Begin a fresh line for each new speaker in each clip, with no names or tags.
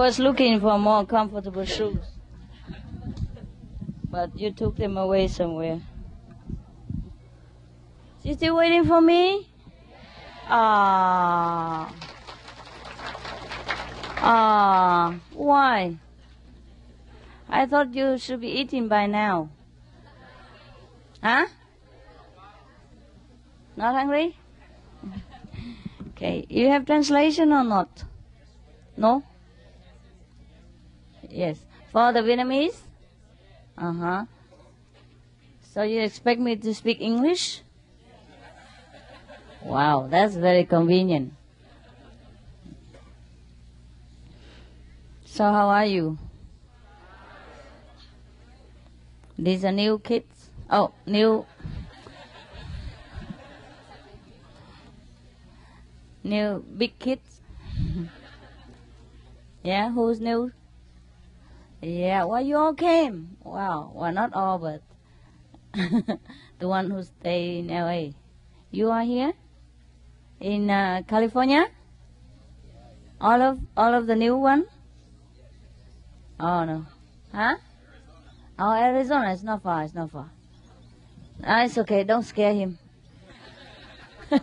Was looking for more comfortable shoes. But you took them away somewhere. You still waiting for me? Ah. Ah. Why? I thought you should be eating by now. Huh? Not hungry? Okay. You have translation or not? No? Yes. For the Vietnamese? Uh huh. So you expect me to speak English? Wow, that's very convenient. So how are you? These are new kids? Oh, new. New big kids? yeah, who's new? Yeah, well, you all came. Wow, well, not all, but the one who stay in LA. You are here in uh, California. All of all of the new one. Oh no, huh? Oh, Arizona. It's not far. It's not far. Ah, it's okay. Don't scare him.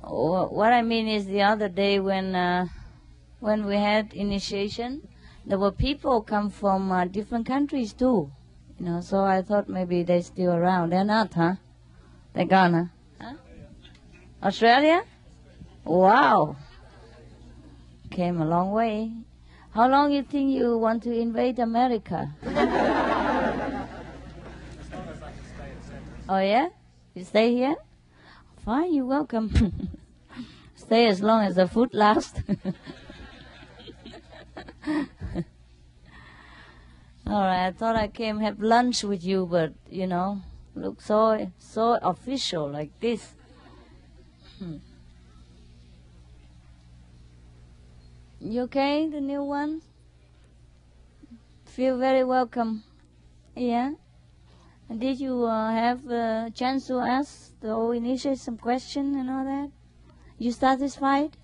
what I mean is the other day when. Uh, when we had initiation, there were people come from uh, different countries too. You know, so I thought maybe they're still around. They're not, huh? They're gone, huh? huh? Australia? Wow. Came a long way. How long you think you want to invade America? oh yeah? You stay here? Fine, you're welcome. stay as long as the food lasts. All right, I thought I came have lunch with you, but you know, look so so official like this. Hmm. You okay, the new one? Feel very welcome. Yeah. Did you uh, have a chance to ask the old initiate some question and all that? You satisfied?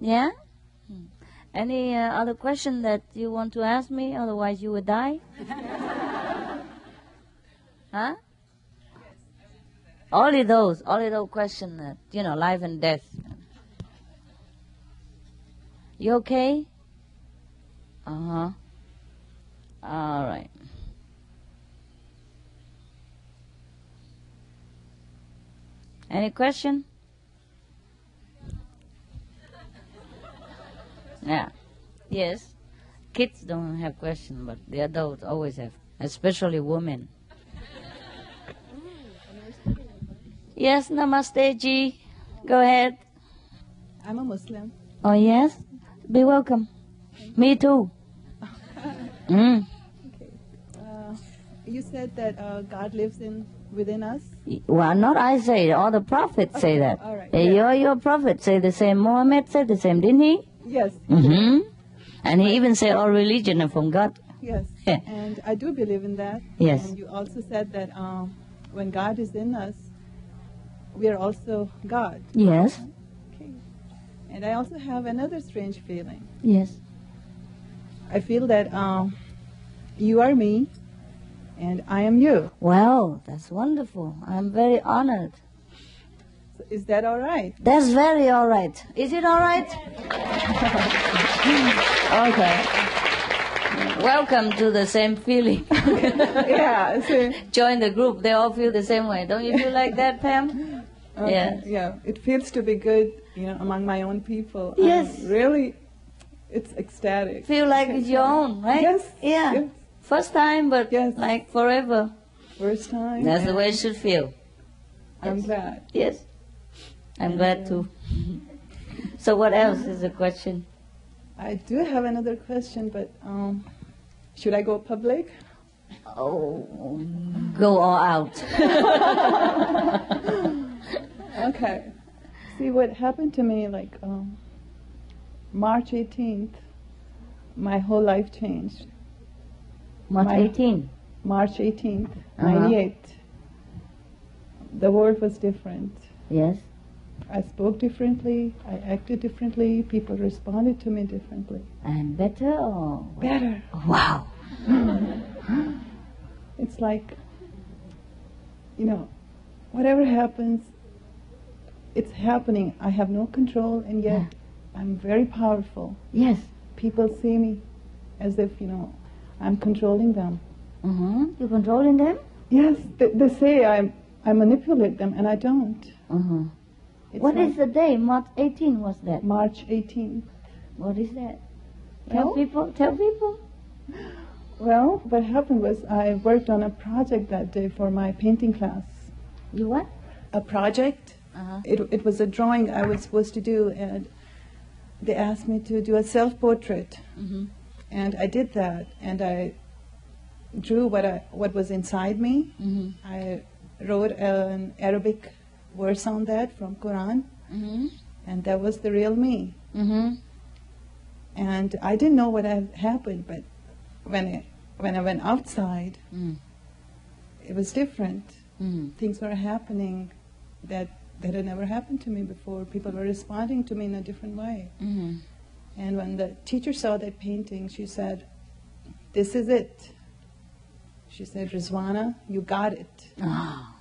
Yeah. Any uh, other question that you want to ask me? Otherwise, you would die. huh? Only those, only those questions that you know, life and death. You okay? Uh huh. All right. Any question? Yeah. Yes. Kids don't have questions, but the adults always have, especially women. yes, Namaste, Ji. Go ahead.
I'm a Muslim.
Oh, yes? Be welcome. Me too. mm.
Okay. Uh, you said that uh, God lives in within us?
Well, not I say it. All the prophets
okay.
say that.
All right.
Hey, your, your prophet say the same. Muhammad said the same, didn't he?
Yes.
Mm-hmm. And he even said all religion are from God.
Yes. and I do believe in that.
Yes.
And you also said that um, when God is in us, we are also God.
Yes.
Okay. And I also have another strange feeling.
Yes.
I feel that um, you are me, and I am you.
Well, that's wonderful. I'm very honored.
Is that all right?
That's very all right. Is it all right? okay. Welcome to the same feeling.
yeah. So,
Join the group. They all feel the same way. Don't you feel like that, Pam?
okay,
Yeah.
Yeah. It feels to be good, you know, among my own people.
Yes.
I'm really, it's ecstatic.
Feel like it's your own, right?
Yes.
Yeah.
Yes.
First time, but
Yes.
like forever.
First time.
That's the way it should feel.
I'm glad.
Yes. I'm glad too. so what else is the question?
I do have another question, but um, should I go public?
Oh, go all out.
Okay. See what happened to me like um, March 18th. My whole life changed.
March
My-
18.
March 18th,
Uh-huh.
98. The world was different.
Yes.
I spoke differently, I acted differently, people responded to me differently.
And better or
Better.
Wow.
It's like, you know, whatever happens, it's happening. I have no control, and yet
Yeah.
I'm very powerful.
Yes.
People see me as if, you know, I'm controlling them.
Mm-hmm. You controlling them?
Yes, they, they say I, I manipulate them, and I don't.
Mm-hmm.
It's
What is the day? March 18 was that?
March 18th?
What is that? Tell
Well-
people. Tell people.
Well, what happened was I worked on a project that day for my painting class.
You what?
A project?
Uh-huh.
It, it was a drawing I was supposed to do, and they asked me to do a self portrait.
Mm-hmm.
And I did that, and I drew what, I, what was inside me.
Mm-hmm.
I wrote an Arabic verse on that from Quran,
Mm-hmm.
and that was the real me.
Mm-hmm.
And I didn't know what had happened, but when I, when I went outside,
Mm.
it was different.
Mm-hmm.
Things were happening that that had never happened to me before. People were responding to me in a different way.
Mm-hmm.
And when the teacher saw that painting, she said, "This is it." She said, "Rizwana, you got it."
Oh.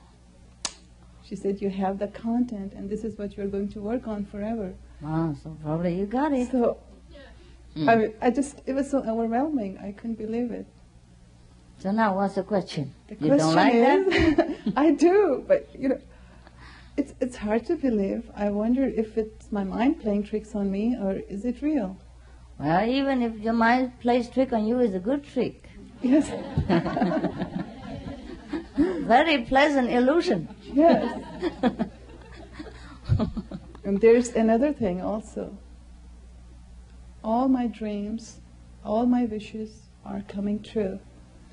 She said, "You have the content, and this is what you're going to work on forever."
Wow, so probably you got it.
So
Mm.
I, I just, it was so overwhelming. I couldn't believe it.
So now what's the question?
The
you don't like
question
that?
is, I do, but you know, it's it's hard to believe. I wonder if it's my mind playing tricks on me, or is it real?
Well, even if your mind plays trick on you, it's a good trick.
Yes,
Very pleasant illusion.
yes. And there's another thing also. All my dreams, all my wishes are coming true.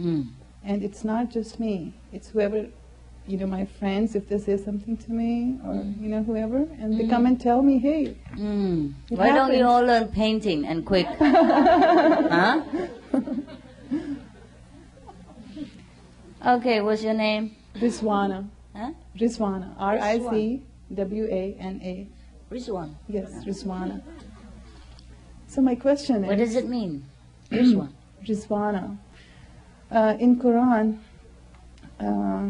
Mm.
And it's not just me, it's whoever, you know, my friends, if they say something to me, or, you know, whoever, and they come and tell me, hey,
Mm.
It
Why don't you
happens.
all learn painting and quick? huh? Okay, what's your name?
Rizwana,
Huh?
Rizwana, R I Z W A N A.
One?
Yes, Rizwana. So my question is.
What does it mean? One?
Rizwana, uh, in Quran, uh,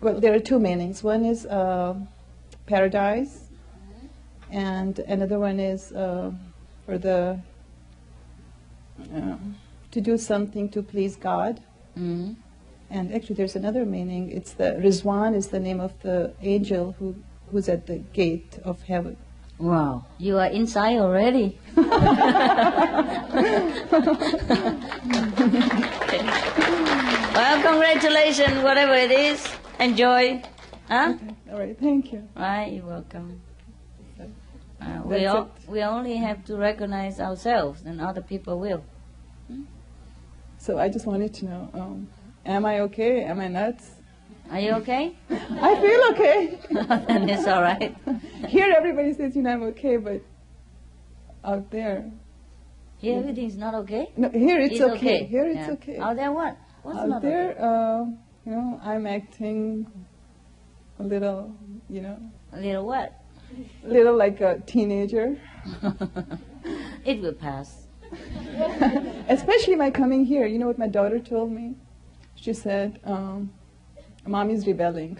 well, there are two meanings. One is uh, paradise, and another one is uh, for the uh, to do something to please God.
Mm.
And actually, there's another meaning. It's the Rizwan is the name of the angel who who's at the gate of heaven.
Wow, you are inside already. well, congratulations, whatever it is. Enjoy. Huh?
All right, thank you.
Right, you're welcome. Uh, we,
That's
all, we only have to recognize ourselves, and other people will.
So I just wanted to know, um, am I okay? Am I nuts?
Are you okay?
I feel okay.
then it's all right.
Here, everybody says, you know, I'm okay, but out there,
Here, everything's not okay.
no, here it's,
It's
okay. Here it's
Yeah.
okay.
Out there, what? What's
Out
not
there,
okay?
uh, you know, I'm acting a little, you know,
A little what?
A little like a teenager.
it will pass.
Especially my coming here. You know what my daughter told me? She said, um, "Mommy's rebelling."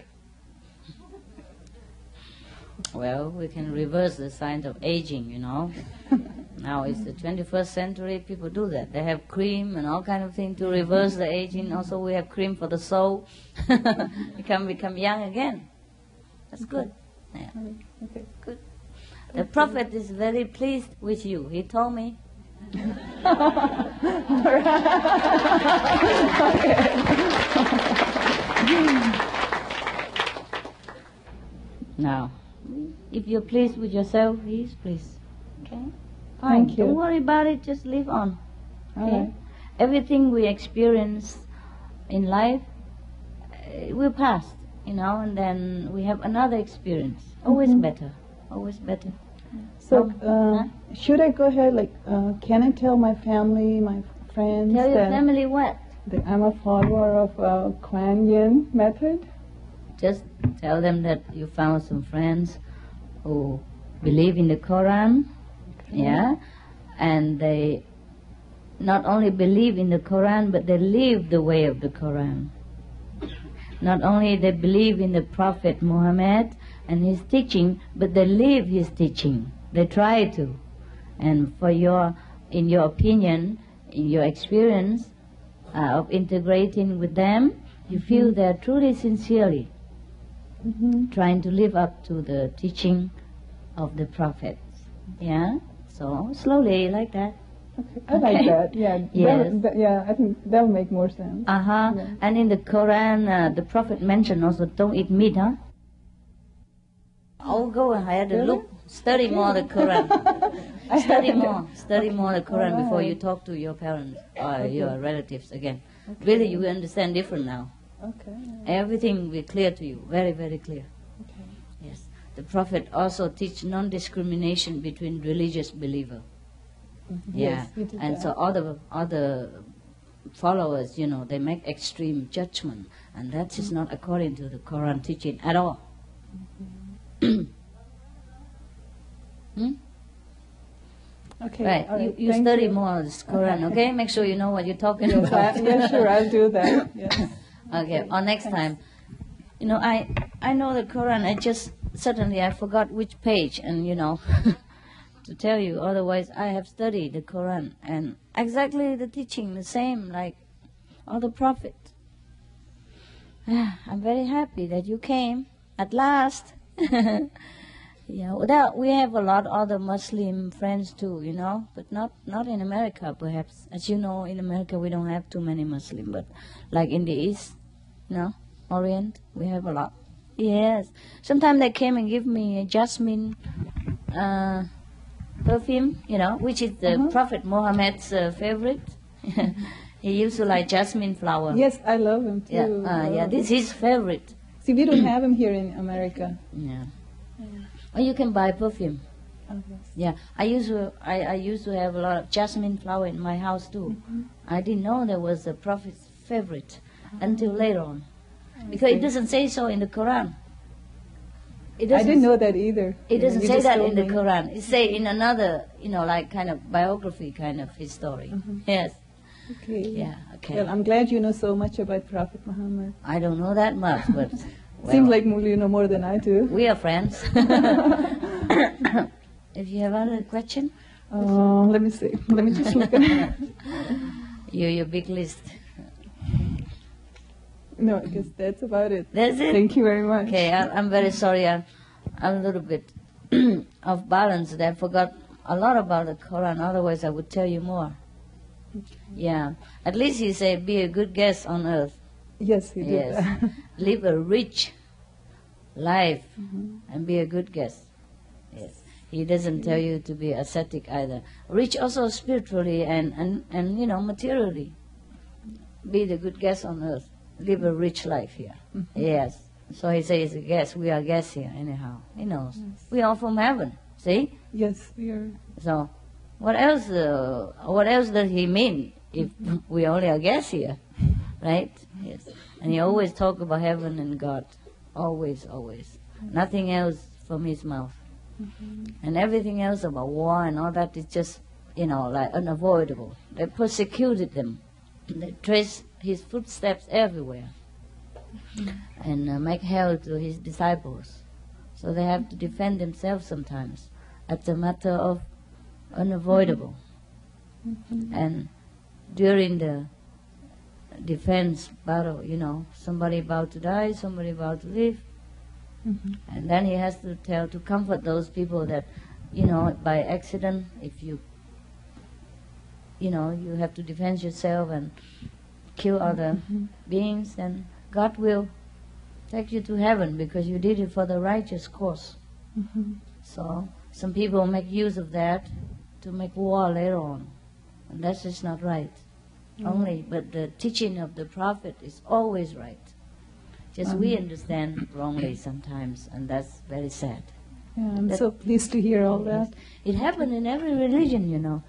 Well, we can reverse the signs of aging, you know. now it's the 21st century, people do that. They have cream and all kind of things to reverse the aging. Also, we have cream for the soul. you can become young again. That's good. Yeah,
Okay.
good. The prophet is very pleased with you. He told me. Now, if you're pleased with yourself, he's pleased. Okay? Fine.
Thank you.
Don't worry about it, just live on. Okay?
right.
Everything we experience in life uh, will pass, you know, and then we have another experience. Always
Mhm.
better. Always better.
So, uh, should I go ahead? Like, uh, can I tell my family, my friends
Tell your family what?
that I'm a follower of uh, Kuan Yin method?
Just tell them that you found some friends who believe in the Quran, yeah, and they not only believe in the Quran, but they live the way of the Quran. Not only they believe in the Prophet Muhammad and his teaching, but they live his teaching. They try to. And for your, in your opinion, in your experience uh, of integrating with them, you feel they're truly sincerely
hmm
trying to live up to the teaching of the prophets. Yeah? So slowly like that.
Okay. I like that. Yeah.
Yes.
that- yeah. I think that will make more sense.
Uh-huh.
Yeah.
And in the Quran, uh, the Prophet mentioned also don't eat meat, huh? I'll go ahead and look, study more the Quran. Study more, study more the Quran before you talk to your parents or
Okay.
your relatives again. Really, you understand different now.
Okay.
Everything will be clear to you, very, very clear.
Okay.
Yes. The Prophet also teach non-discrimination between religious believer.
Mhm.
Yeah.
Yes,
and
that.
so other other followers, you know, they make extreme judgment, and that is not according to the Quran teaching at all. Hmm?
Okay.
Right.
all
You, you
thank
study
you.
more this Quran, okay? Make sure you know what you're talking
Yes,
about.
I, yeah, sure. I'll do that. Yes.
Okay, or next time. You know, I I know the Quran. I just suddenly I forgot which page, and you know, to tell you. Otherwise, I have studied the Quran and exactly the teaching the same like all the prophet. I'm very happy that you came at last. yeah, well, we have a lot of other Muslim friends too, you know, but not not in America perhaps. As you know, in America we don't have too many Muslim, but like in the East, no, Orient, we have a lot. Yes. Sometimes they came and give me a jasmine uh, perfume, you know, which is the
Uh-huh.
Prophet Muhammad's uh, favorite. he used to like jasmine flower.
Yes, I love him too.
Yeah, uh, yeah,
Oh.
this is his favorite.
See, we don't have him here in America.
Yeah. Or you can buy perfume.
Oh, yes.
Yeah, I used to I, I used to have a lot of jasmine flower in my house too.
Mm-hmm.
I didn't know there was a prophet's favorite until later on,
I
because it doesn't say so in the Quran. It
I didn't know that either.
It doesn't
you
say that in the
me.
Quran. It say in another, you know, like kind of biography kind of his story.
Mhm.
Yes.
Okay.
Yeah. Okay.
Well, I'm glad you know so much about Prophet Muhammad.
I don't know that much, but well,
Seems like you know more than I do.
we are friends. if you have other question,
Uh, let me see. Let me just look at
you your big list.
No, I guess that's about it.
That's it.
Thank you very much.
Okay, I, I'm very sorry. I'm, I'm a little bit off balance. I forgot a lot about the Quran. Otherwise, I would tell you more. Yeah. At least he said, "Be a good guest on earth.
Yes, he did
Yes. Live a rich life,
Mhm.
and be a good guest." Yes. He doesn't tell you to be ascetic either. Rich also spiritually and, and, and you know materially. Be the good guest on earth. Live a rich life here. Yes. So he says, guest. We are guests here, anyhow. He knows.
Yes.
We are from heaven. See?
Yes, we are.
So, what else? Uh, what else does he mean if we only are guests here, right? Yes. And he always talk about heaven and God, always, always. Nothing else from his mouth, mm-hmm. and everything else about war and all that is just, you know, like unavoidable. They persecuted them. They trace his footsteps everywhere, mm-hmm. and uh, make hell to his disciples. So they have to defend themselves sometimes. It's a matter of unavoidable. Mm-hmm. And during the defense battle, you know, somebody about to die, somebody about to live,
Mhm.
and then he has to tell to comfort those people that, you know, by accident, if you, you know, you have to defend yourself and kill other beings, then God will take you to heaven because you did it for the righteous cause.
Mhm.
So some people make use of that to make war later on, and that's just not right. Mm. Only, but the teaching of the prophet is always right. Just we
Um.
understand wrongly sometimes, and that's very sad.
Yeah, I'm
That-
so pleased to hear all that.
It happened in every religion, you know.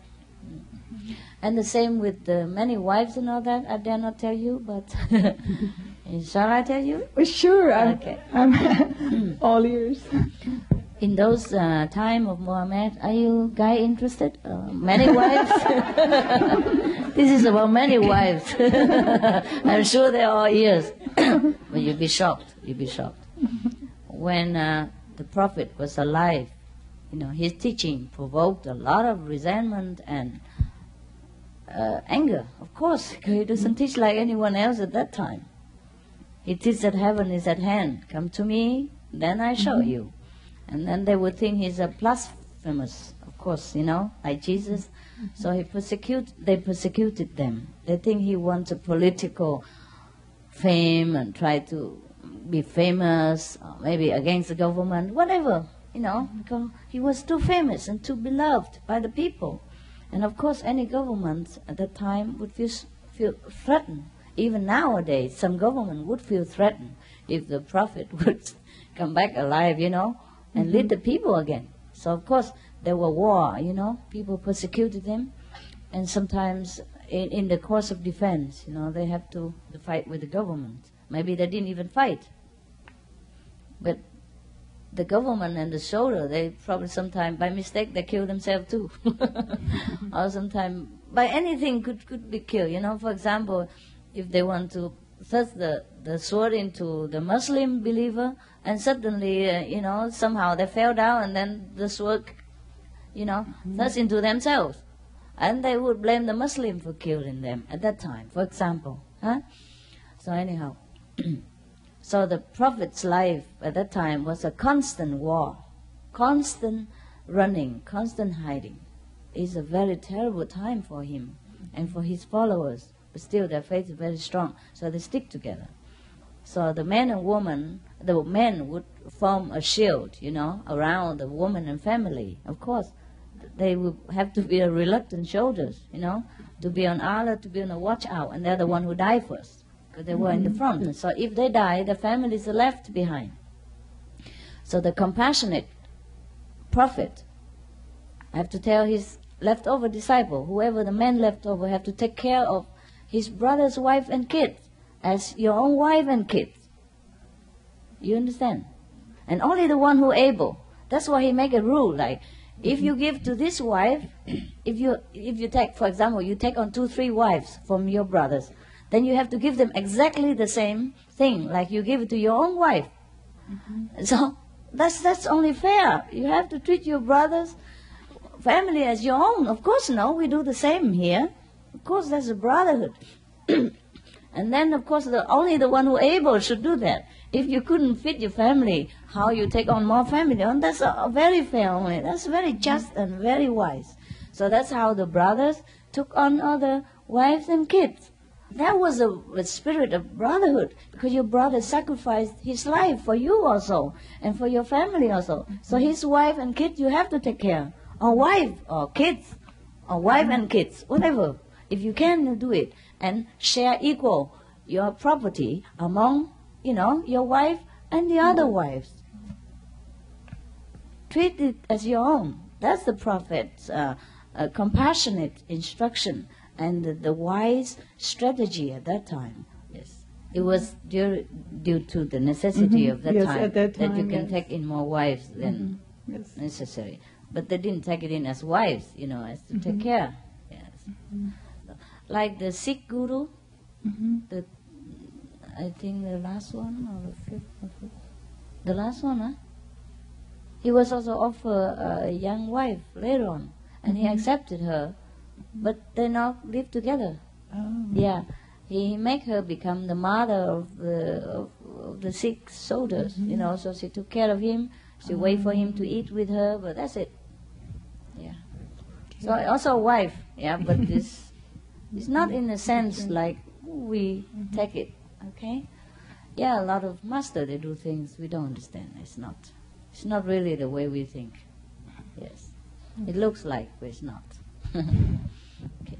Mm-hmm. And the same with the many wives and all that. I dare not tell you, but shall I tell you?
Oh, sure, I'm,
Okay.
I'm all ears.
In those uh, time of Muhammad, are you guy interested? Uh, many wives? this is about many wives. I'm sure there are ears. but you'll be shocked. You'll be shocked. When uh, the Prophet was alive, you know, his teaching provoked a lot of resentment and uh, anger. Of course, he doesn't teach like anyone else at that time. He teaches that heaven is at hand. Come to me, then I show
Mm-hmm.
you. And then they would think he's a blasphemous, of course, you know, like Jesus. So he persecute, they persecuted them. They think he wants a political fame and try to be famous, maybe against the government, whatever, you know, because he was too famous and too beloved by the people. And of course, any government at that time would feel, feel threatened. Even nowadays, some government would feel threatened if the prophet would come back alive, you know, and lead mm-hmm. the people again. So of course, there were war, you know, people persecuted them, and sometimes in, in the course of defense, you know, they have to, fight with the government. Maybe they didn't even fight, but the government and the soldier, they probably sometime by mistake they kill themselves too, or sometime by anything could could be killed. You know, for example, if they want to thrust the the sword into the Muslim believer, and suddenly, uh, you know, somehow they fell down, and then the sword, you know, thrust into themselves, and they would blame the Muslim for killing them at that time, for example, huh? So anyhow. So the Prophet's life at that time was a constant war, constant running, constant hiding. It's a very terrible time for him and for his followers. But still, their faith is very strong, so they stick together. So the man and woman, the men would form a shield, you know, around the woman and family. Of course, they would have to be a reluctant soldiers, you know, to be on alert, to be on a watch out, and they're the one who die first because they were in the mm-hmm. front. So if they die, the families are left behind. So the compassionate prophet I have to tell his leftover disciple, whoever the man left over, have to take care of his brother's wife and kids as your own wife and kids. You understand? And only the one who able. That's why he make a rule like if you give to this wife, if you if you take for example you take on two three wives from your brothers, then you have to give them exactly the same thing like you give it to your own wife. Mm-hmm. So that's that's only fair. You have to treat your brothers family as your own. Of course, no, we do the same here. Of course, there's a brotherhood. and then, of course, the, only the one who able should do that. If you couldn't fit your family, how you take on more family? And that's a, a very fair only. That's very just and very wise. So that's how the brothers took on other wives and kids. That was a, a spirit of brotherhood because your brother sacrificed his life for you also and for your family also. So his wife and kids you have to take care. Or wife or kids or wife and kids, whatever. If you can, you do it and share equal your property among, you know, your wife and the other wives. Treat it as your own. That's the prophet's uh, uh, compassionate instruction and the, the wise strategy at that time. Yes, it was due, due to the necessity
Mhm.
of that
Yes,
time
at that
you can
yes. Mm-hmm.
take in more wives than
Yes.
necessary. But they didn't take it in as wives, you know, as to take
Mm-hmm.
care. Yes. Like the Sikh guru,
Mhm.
the I think the last one or the fifth, or fifth the last one, huh? He was also offered a young wife later on, and he
Mhm.
accepted her, but they now live together.
Oh.
Yeah, he make her become the mother of the of, of the Sikh soldiers. You know, so she took care of him. She wait for him to eat with her, but that's it. Yeah. So also a wife. Yeah, but this it's not in a sense mm-hmm. like we mm-hmm. take it. Okay. Yeah, a lot of master they do things we don't understand. It's not. It's not really the way we think. Yes. Mm-hmm. It looks like, but it's not. okay.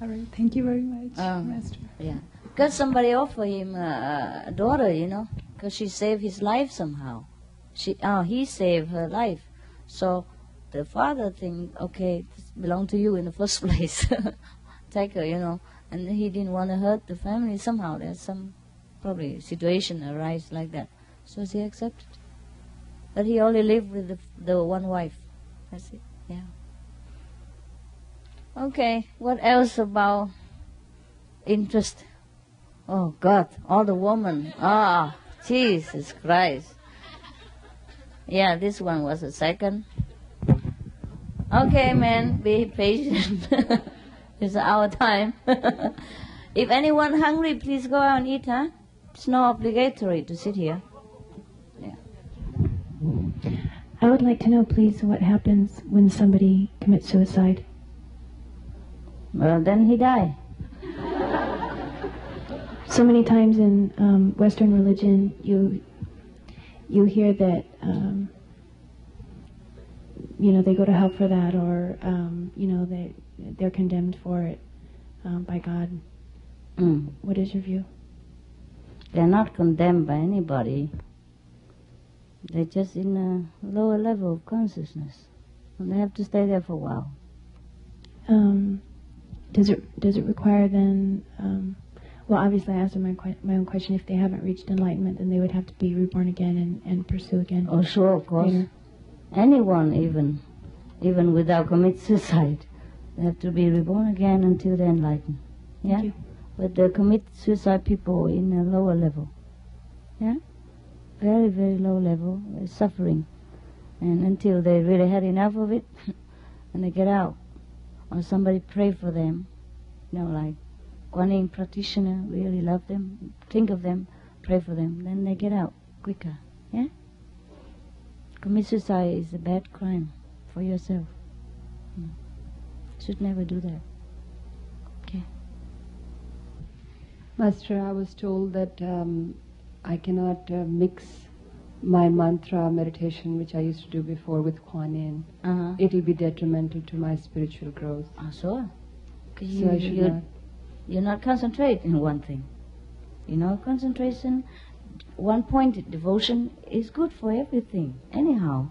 All right. Thank you very much,
Um,
Master.
Yeah, because somebody offered him a, a daughter, you know, because she saved his life somehow. She, oh, he saved her life. So the father think, okay, this belong to you in the first place. Take her, you know, and he didn't want to hurt the family somehow. There's some probably situation arise like that. So he accepted. But he only lived with the, the one wife. That's it. Yeah. Okay. What else about interest? Oh God, all the woman. Ah, Jesus Christ. Yeah, this one was the second. Okay, man, be patient. it's our time. if anyone hungry, please go out and eat, huh? It's not obligatory to sit here. Yeah.
I would like to know, please, what happens when somebody commits suicide.
Well, then he die.
So many times in um, Western religion, you you hear that um, you know they go to hell for that, or um, you know they they're condemned for it um, by God.
Mm.
What is your view?
They're not condemned by anybody. They're just in a lower level of consciousness. And they have to stay there for a while.
Um, does it does it require then? Um, well, obviously, I asked my que- my own question. If they haven't reached enlightenment, then they would have to be reborn again and, and pursue again.
Oh, sure, of course.
later.
Anyone, even, even without commit suicide, they have to be reborn again until they're enlightened. Yeah? But they commit suicide people in a lower level. Yeah? Very, very low level, uh, suffering. And until they really had enough of it, and they get out. Or somebody pray for them. You know, like Kuan Yin practitioner, really love them, think of them, pray for them. Then they get out quicker. Yeah? Commit suicide is a bad crime for yourself. Mm. Should never do that. Okay.
Master, I was told that um, I cannot uh, mix my mantra meditation, which I used to do before, with Kuan Yin.
Uh-huh.
It will be detrimental to my spiritual growth.
Ah, sure. 'Cause
So
you,
I should
you,
not.
you're not concentrating one thing. You know, concentration, one pointed devotion is good for everything, anyhow.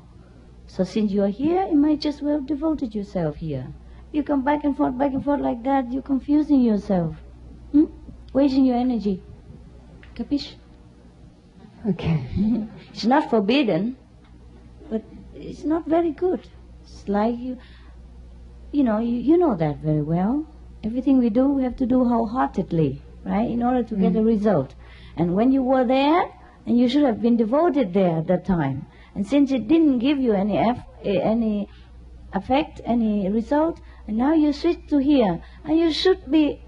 So since you're here, you might just well devoted yourself here. You come back and forth, back and forth like that, you're confusing yourself. Hmm? Wasting your energy. Capiche?
Okay.
It's not forbidden, but it's not very good. It's like you, you know, you, you know that very well. Everything we do, we have to do wholeheartedly, right, in order to get a result. And when you were there, and you should have been devoted there at that time. And since it didn't give you any eff- eh, any effect, any result, and now you switch to here, and you should be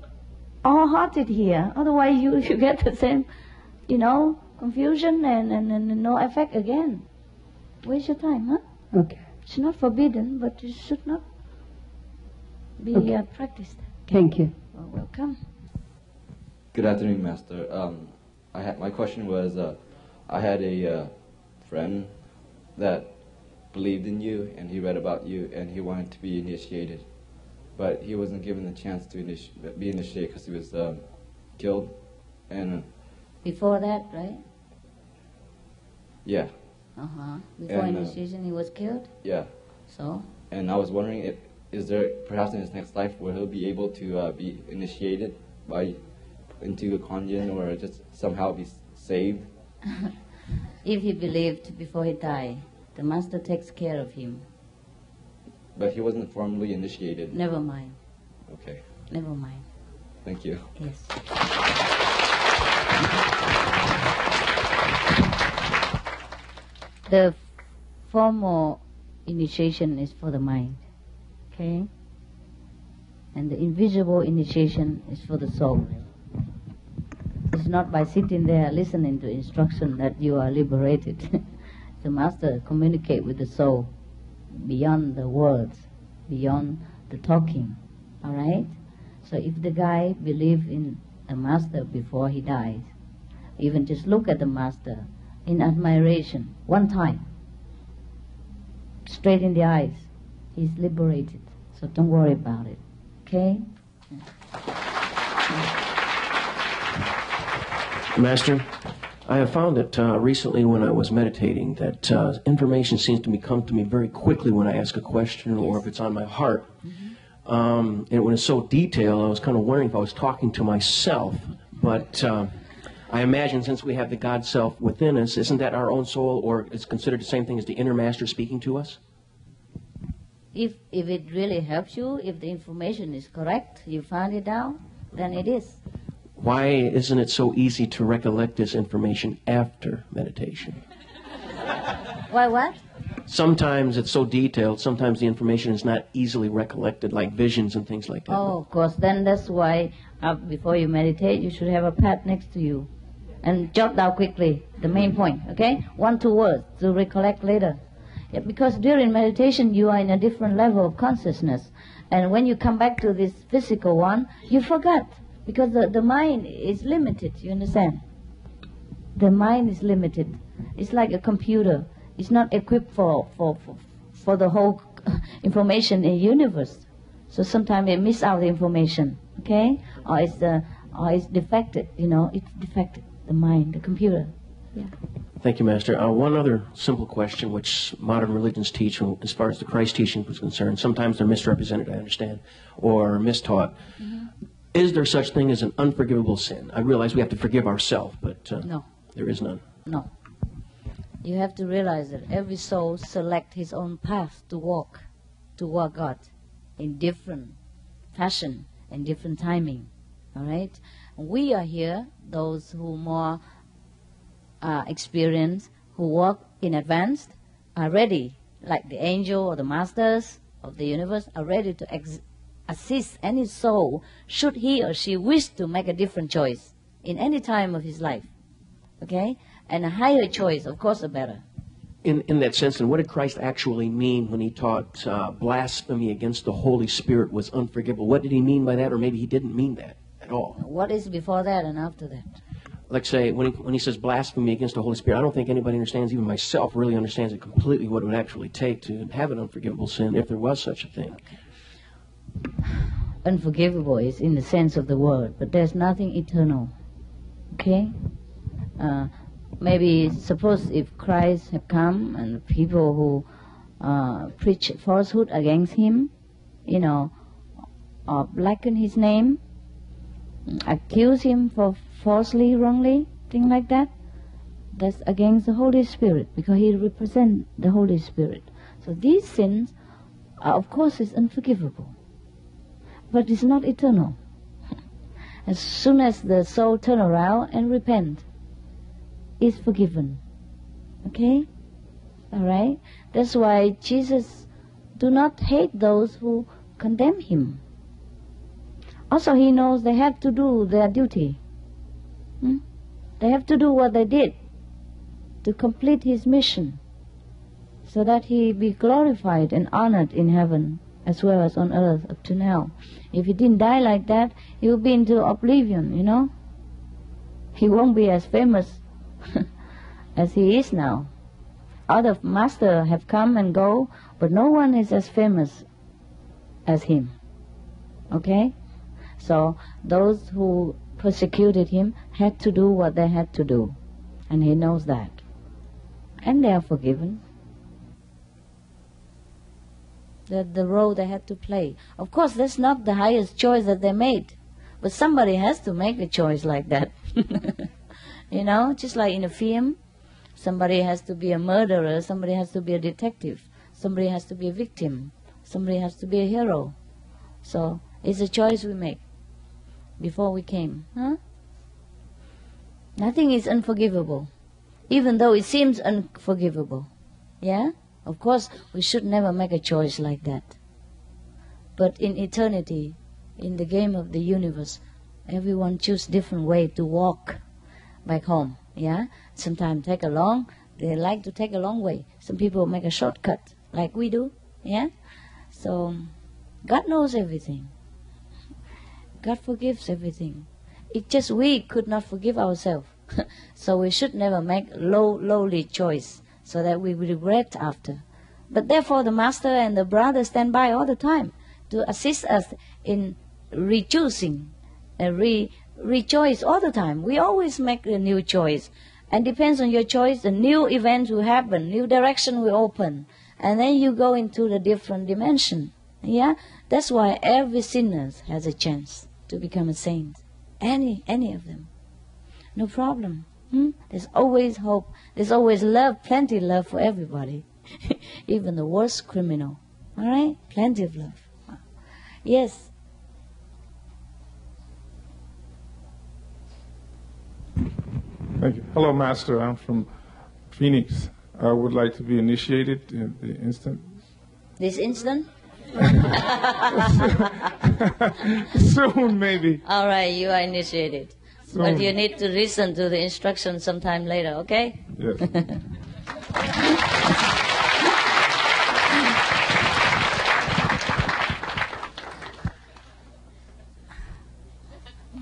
all-hearted here. Otherwise, you you get the same, you know, confusion and, and, and no effect again. Waste your time, huh?
Okay.
It's not forbidden, but it should not be
Okay.
uh, practiced.
Thank you.
Well, welcome.
Good afternoon, Master. Um, I had my question was, uh, I had a uh, friend that believed in you, and he read about you, and he wanted to be initiated, but he wasn't given the chance to initi- be initiated because he was um, killed, and uh,
Before that, right?
yeah,
Uh huh. Before
And, uh,
initiation, he was killed.
yeah.
So,
And I was wondering, if, is there perhaps in his next life where he'll be able to uh, be initiated by into a Kuan-Yin or just somehow be saved?
if he believed before he died, the master takes care of him.
But he wasn't formally initiated.
Never mind.
Okay,
Never mind.
thank you.
Yes. The formal initiation is for the mind, okay? And the invisible initiation is for the soul. It's not by sitting there listening to instruction that you are liberated. the master communicate with the soul beyond the words, beyond the talking. All right? So if the guy believe in the master before he dies, even just look at the master in admiration one time, straight in the eyes, he's liberated. So don't worry about it. Okay?
Master, I have found that uh, recently when I was meditating that uh, information seems to me come to me very quickly when I ask a question or if it's on my heart. Um, and when it's so detailed, I was kind of wondering if I was talking to myself. But uh, I imagine since we have the God self within us, isn't that our own soul, or is considered the same thing as the inner master speaking to us?
If, if it really helps you, if the information is correct, you find it out, then it is.
Why isn't it so easy to recollect this information after meditation?
Why what?
Sometimes it's so detailed, sometimes the information is not easily recollected, like visions and things like that.
Oh, of course. Then that's why uh, before you meditate, you should have a pad next to you and jot down quickly the main point. Okay, one two words to recollect later. Yeah, because during meditation, you are in a different level of consciousness, and when you come back to this physical one, you forget because the, the mind is limited. You understand? The mind is limited. It's like a computer. It's not equipped for for for, for the whole information in the universe. So sometimes it miss out the information. Okay, or it's uh, or it's defected. You know, it's defected. The mind, the computer. Yeah.
Thank you, Master. Uh, one other simple question, which modern religions teach, as far as the Christ teaching was concerned, sometimes they're misrepresented, I understand, or mistaught. Mm-hmm. Is there such thing as an unforgivable sin? I realize we have to forgive ourselves, but uh,
no,
there is none.
No. You have to realize that every soul select his own path to walk, toward God, in different fashion and different timing. All right. We are here, those who more uh, experienced, who walk in advance, are ready, like the angel or the masters of the universe, are ready to ex- assist any soul should he or she wish to make a different choice in any time of his life. Okay? And a higher choice, of course, the better.
In, in that sense, and what did Christ actually mean when he taught uh, blasphemy against the Holy Spirit was unforgivable? What did he mean by that, or maybe he didn't mean that at all?
What is before that and after that?
like say when he, when he says blasphemy against the Holy Spirit, I don't think anybody understands, even myself, really understands it completely what it would actually take to have an unforgivable sin if there was such a thing.
Unforgivable is in the sense of the word, but there's nothing eternal. Okay? Uh, maybe suppose if Christ had come and people who uh, preach falsehood against him, you know, or blacken his name, accuse him for falsely, wrongly, thing like that, that's against the Holy Spirit because he represents the Holy Spirit. So these sins, are, of course, is unforgivable, but it's not eternal. As soon as the soul turn around and repent, is forgiven. Okay, all right. That's why Jesus do not hate those who condemn him. Also, he knows they have to do their duty. Hmm? They have to do what they did to complete his mission so that he be glorified and honored in heaven as well as on earth up to now. If he didn't die like that, he would be into oblivion, you know. He won't be as famous as he is now. Other masters have come and go, but no one is as famous as him. Okay? So those who persecuted him had to do what they had to do. And he knows that. And they are forgiven. The, the role they had to play. Of course, that's not the highest choice that they made. But somebody has to make a choice like that. you know, just like in a film, somebody has to be a murderer, somebody has to be a detective, somebody has to be a victim, somebody has to be a hero. So it's a choice we make before we came. Huh? Nothing is unforgivable, even though it seems unforgivable. Yeah? Of course, we should never make a choice like that. But in eternity, in the game of the universe, everyone choose different way to walk back home. Yeah? Sometimes take a long, they like to take a long way. Some people make a shortcut, like we do. Yeah? So, God knows everything. God forgives everything. It's just we could not forgive ourselves. so we should never make low, lowly choice so that we regret after. But therefore, the master and the brother stand by all the time to assist us in rechoosing and re rechoice all the time. We always make a new choice, and depends on your choice, a new event will happen, new direction will open, and then you go into the different dimension. Yeah, that's why every sinner has a chance to become a saint. Any, any of them. No problem. Hmm? There's always hope. There's always love, plenty of love for everybody, even the worst criminal. All right? Plenty of love. Yes.
Thank you. Hello, Master. I'm from Phoenix. I would like to be initiated in the instant.
This instant?
Soon, maybe.
All right, you are initiated. But you need to listen to the instructions sometime later, okay?
Yes.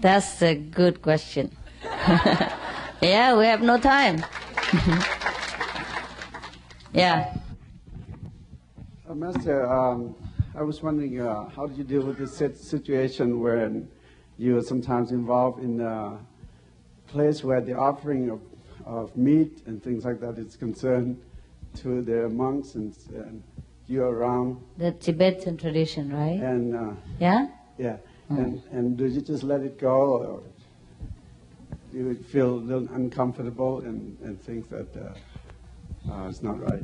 That's a good question. yeah, we have no time. yeah.
Uh, Master, um, I was wondering uh, how do you deal with this sit- situation where you are sometimes involved in a place where the offering of, of meat and things like that is concerned to the monks and, and you around
The Tibetan tradition, right?
and uh,
Yeah?
yeah and and do you just let it go or do you feel a little uncomfortable and, and think that uh, uh, it's not right?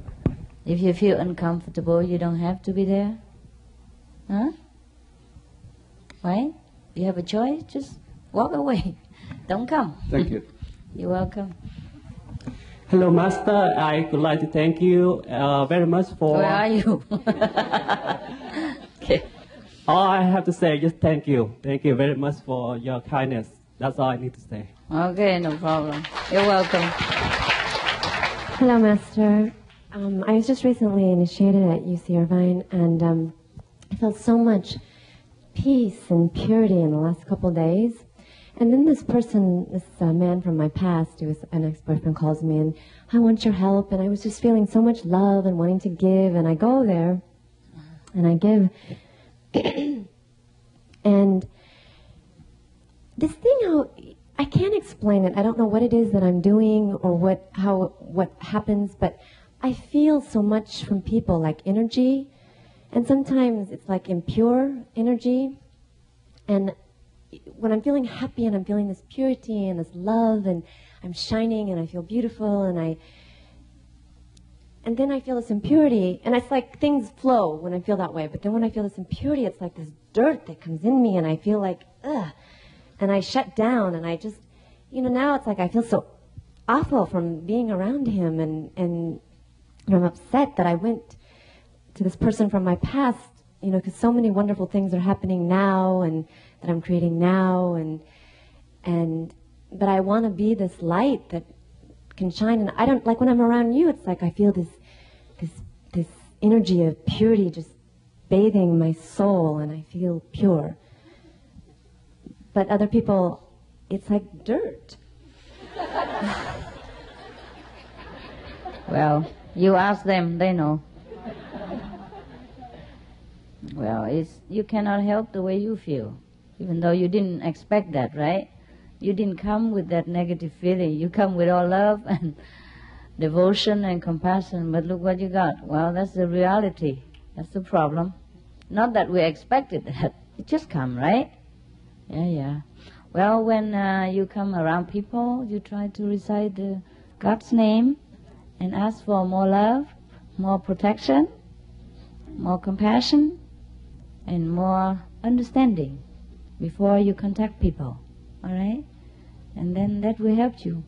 If you feel uncomfortable, you don't have to be there. Huh? Right? You have a choice, just walk away. Don't come.
Thank you.
You're welcome.
Hello, Master. I would like to thank you uh, very much for.
Where are you? okay.
All I have to say is just thank you. Thank you very much for your kindness. That's all I need to say.
Okay, no problem. You're welcome.
Hello, Master. Um, I was just recently initiated at UC Irvine, and um, I felt so much peace and purity in the last couple days. And then this person, this uh, man from my past, who was an ex-boyfriend, calls me, and I want your help. And I was just feeling so much love and wanting to give, and I go there, and I give. and this thing, how I can't explain it. I don't know what it is that I'm doing or what how what happens, but I feel so much from people, like energy, and sometimes it's like impure energy. And when I'm feeling happy and I'm feeling this purity and this love and I'm shining and I feel beautiful and I and then I feel this impurity and it's like things flow when I feel that way. But then when I feel this impurity, it's like this dirt that comes in me and I feel like ugh and I shut down and I just you know now it's like I feel so awful from being around him and and I'm upset that I went to this person from my past, you know, because so many wonderful things are happening now and that I'm creating now and and but I want to be this light that can shine and I don't like when I'm around you it's like I feel this this this energy of purity just bathing my soul and I feel pure. But other people it's like dirt.
Well, you ask them, they know. Well, it's, you cannot help the way you feel, even though you didn't expect that, right? You didn't come with that negative feeling. You come with all love and devotion and compassion, but look what you got. Well, that's the reality. That's the problem. Not that we expected that. It just come, right? Yeah, yeah. Well, when uh, you come around people, you try to recite the God's name and ask for more love, more protection, more compassion, and more understanding before you contact people. All right? And then that will help you.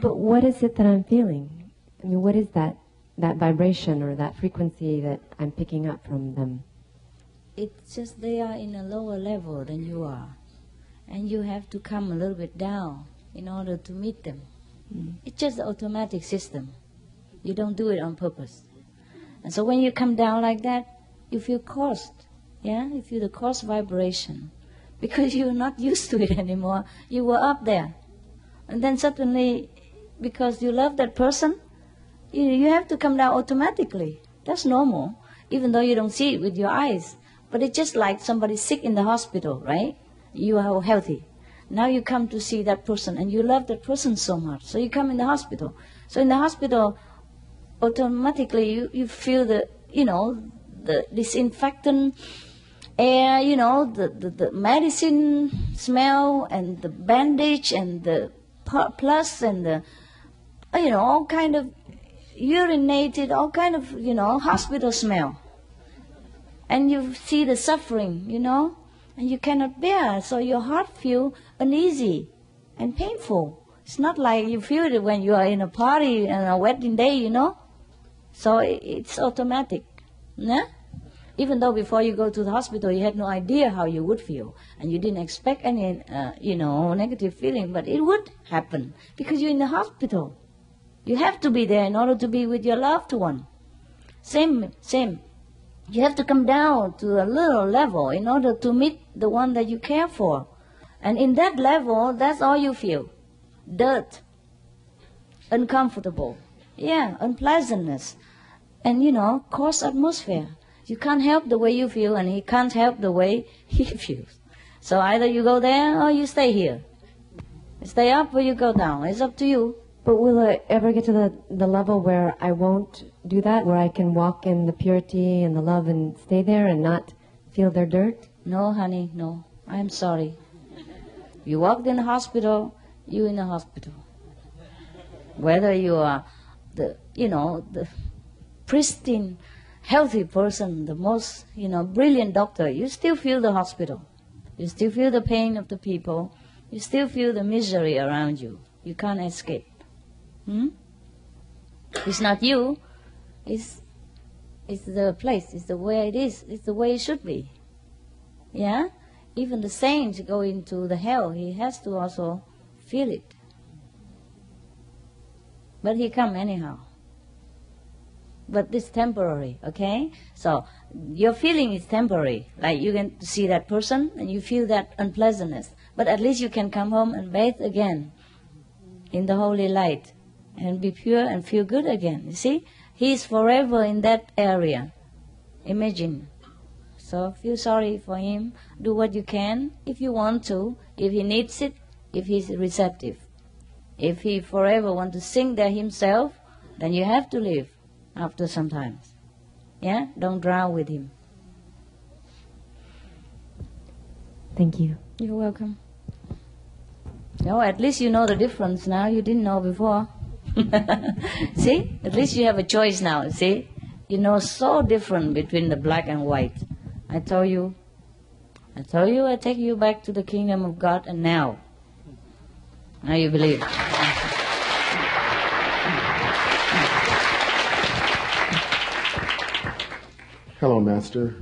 But what is it that I'm feeling? I mean, what is that that vibration or that frequency that I'm picking up from them?
It's just they are in a lower level than you are. And you have to come a little bit down in order to meet them. Hmm. It's just an automatic system. You don't do it on purpose. And so when you come down like that, you feel caused. Yeah? if You the coarse vibration. Because you're not used to it anymore. You were up there. And then suddenly, because you love that person, you, you have to come down automatically. That's normal, even though you don't see it with your eyes. But it's just like somebody sick in the hospital, right? You are healthy. Now you come to see that person and you love that person so much. So you come in the hospital. So in the hospital, automatically you, you feel the, you know, the disinfectant air, you know, the, the, the medicine smell and the bandage and the plus and the, you know, all kind of urinated, all kind of, you know, hospital smell. And you see the suffering, you know, and you cannot bear, so your heart feel uneasy and painful. It's not like you feel it when you are in a party and a wedding day, you know. So it's automatic, yeah? Even though before you go to the hospital, you had no idea how you would feel, and you didn't expect any, uh, you know, negative feeling, but it would happen because you're in the hospital. You have to be there in order to be with your loved one. Same, same. You have to come down to a little level in order to meet the one that you care for. And in that level, that's all you feel. Dirt. Uncomfortable. Yeah, unpleasantness. And you know, coarse atmosphere. You can't help the way you feel and he can't help the way he feels. So either you go there or you stay here. Stay up or you go down. It's up to you.
But will I ever get to the, the level where I won't do that, where I can walk in the purity and the love and stay there and not feel their dirt?
No, honey, no. I'm sorry. You walked in the hospital, you in the hospital. Whether you are the, you know, the pristine, healthy person, the most, you know, brilliant doctor, you still feel the hospital. You still feel the pain of the people. You still feel the misery around you. You can't escape. Hmm? It's not you. It's, it's the place. It's the way it is. It's the way it should be. Yeah? Even the saints go into the hell, he has to also feel it. But he come anyhow. But it's temporary, okay? So your feeling is temporary. Like you can see that person and you feel that unpleasantness. But at least you can come home and bathe again in the holy light and be pure and feel good again. You see? He is forever in that area. Imagine. So feel sorry for him. Do what you can if you want to, if he needs it, if he's receptive. If he forever want to sing there himself, then you have to leave after some time. Yeah? Don't drown with him.
Thank you.
You're welcome. No, at least you know the difference now. You didn't know before. see? At least you have a choice now, see? You know so different between the black and white. I told you, I told you I take you back to the kingdom of God and now. Now you believe.
Hello, Master.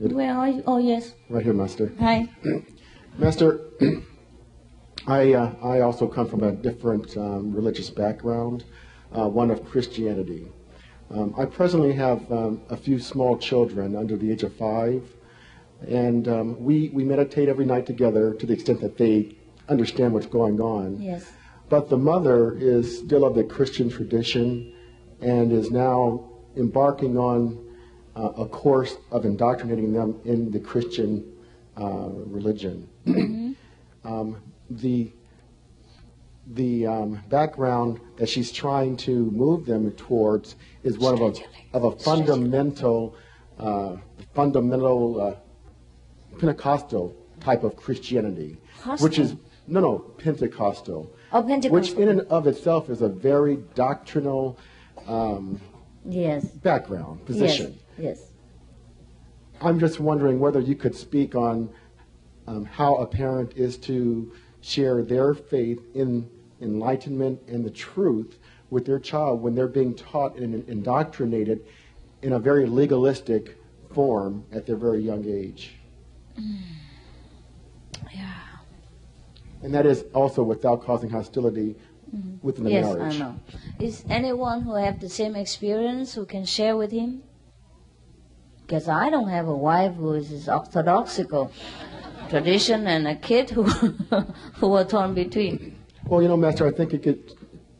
It-
Where are you? Oh, yes.
right here, Master.
Hi.
Master, I, uh, I also come from a different um, religious background, uh, one of Christianity. Um, I presently have um, a few small children under the age of five, and um, we, we meditate every night together to the extent that they understand what's going on.
Yes.
But the mother is still of the Christian tradition and is now embarking on uh, a course of indoctrinating them in the Christian uh, religion. um, the the um, background that she's trying to move them towards is one of a, of a fundamental, uh, fundamental uh, Pentecostal type of Christianity, which is no, no, Pentecostal,
Oh,
which in and of itself is a very doctrinal um,
Yes.
background position.
Yes. Yes.
I'm just wondering whether you could speak on um, how a parent is to share their faith in enlightenment and the truth with their child when they're being taught and indoctrinated in a very legalistic form at their very young age.
Yeah.
And that is also without causing hostility within the
yes,
marriage.
I know. Is anyone who have the same experience who can share with him? Because I don't have a wife who is this orthodoxical tradition and a kid who who were torn between.
Well, you know, Master, I think it could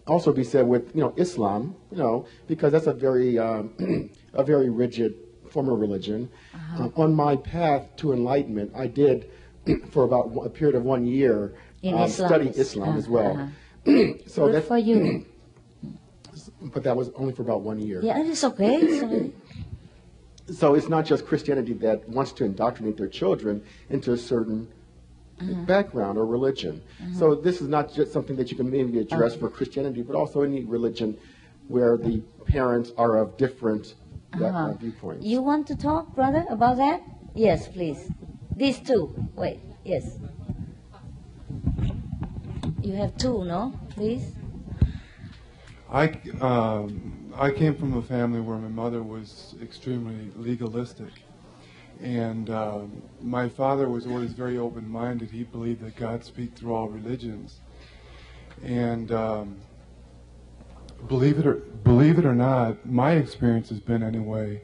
also be said with you know Islam, you know, because that's a very um, a very rigid form of religion. Um, on my path to enlightenment, I did for about a period of one year
In
um,
Islam.
study Islam as well.
Uh-huh.
so
Good
that,
for you.
but that was only for about one year.
Yeah, it's okay. So,
So it's not just Christianity that wants to indoctrinate their children into a certain background or religion. So this is not just something that you can maybe address for Christianity, but also any religion where the parents are of different uh,
Uh-huh.
viewpoints.
You want to talk, brother, about that? Yes, please. These two. Wait. Yes. You have two, no? Please.
I, um, I came from a family where my mother was extremely legalistic. And um, my father was always very open minded. He believed that God speaks through all religions. And um, believe, it or, believe it or not, my experience has been, anyway,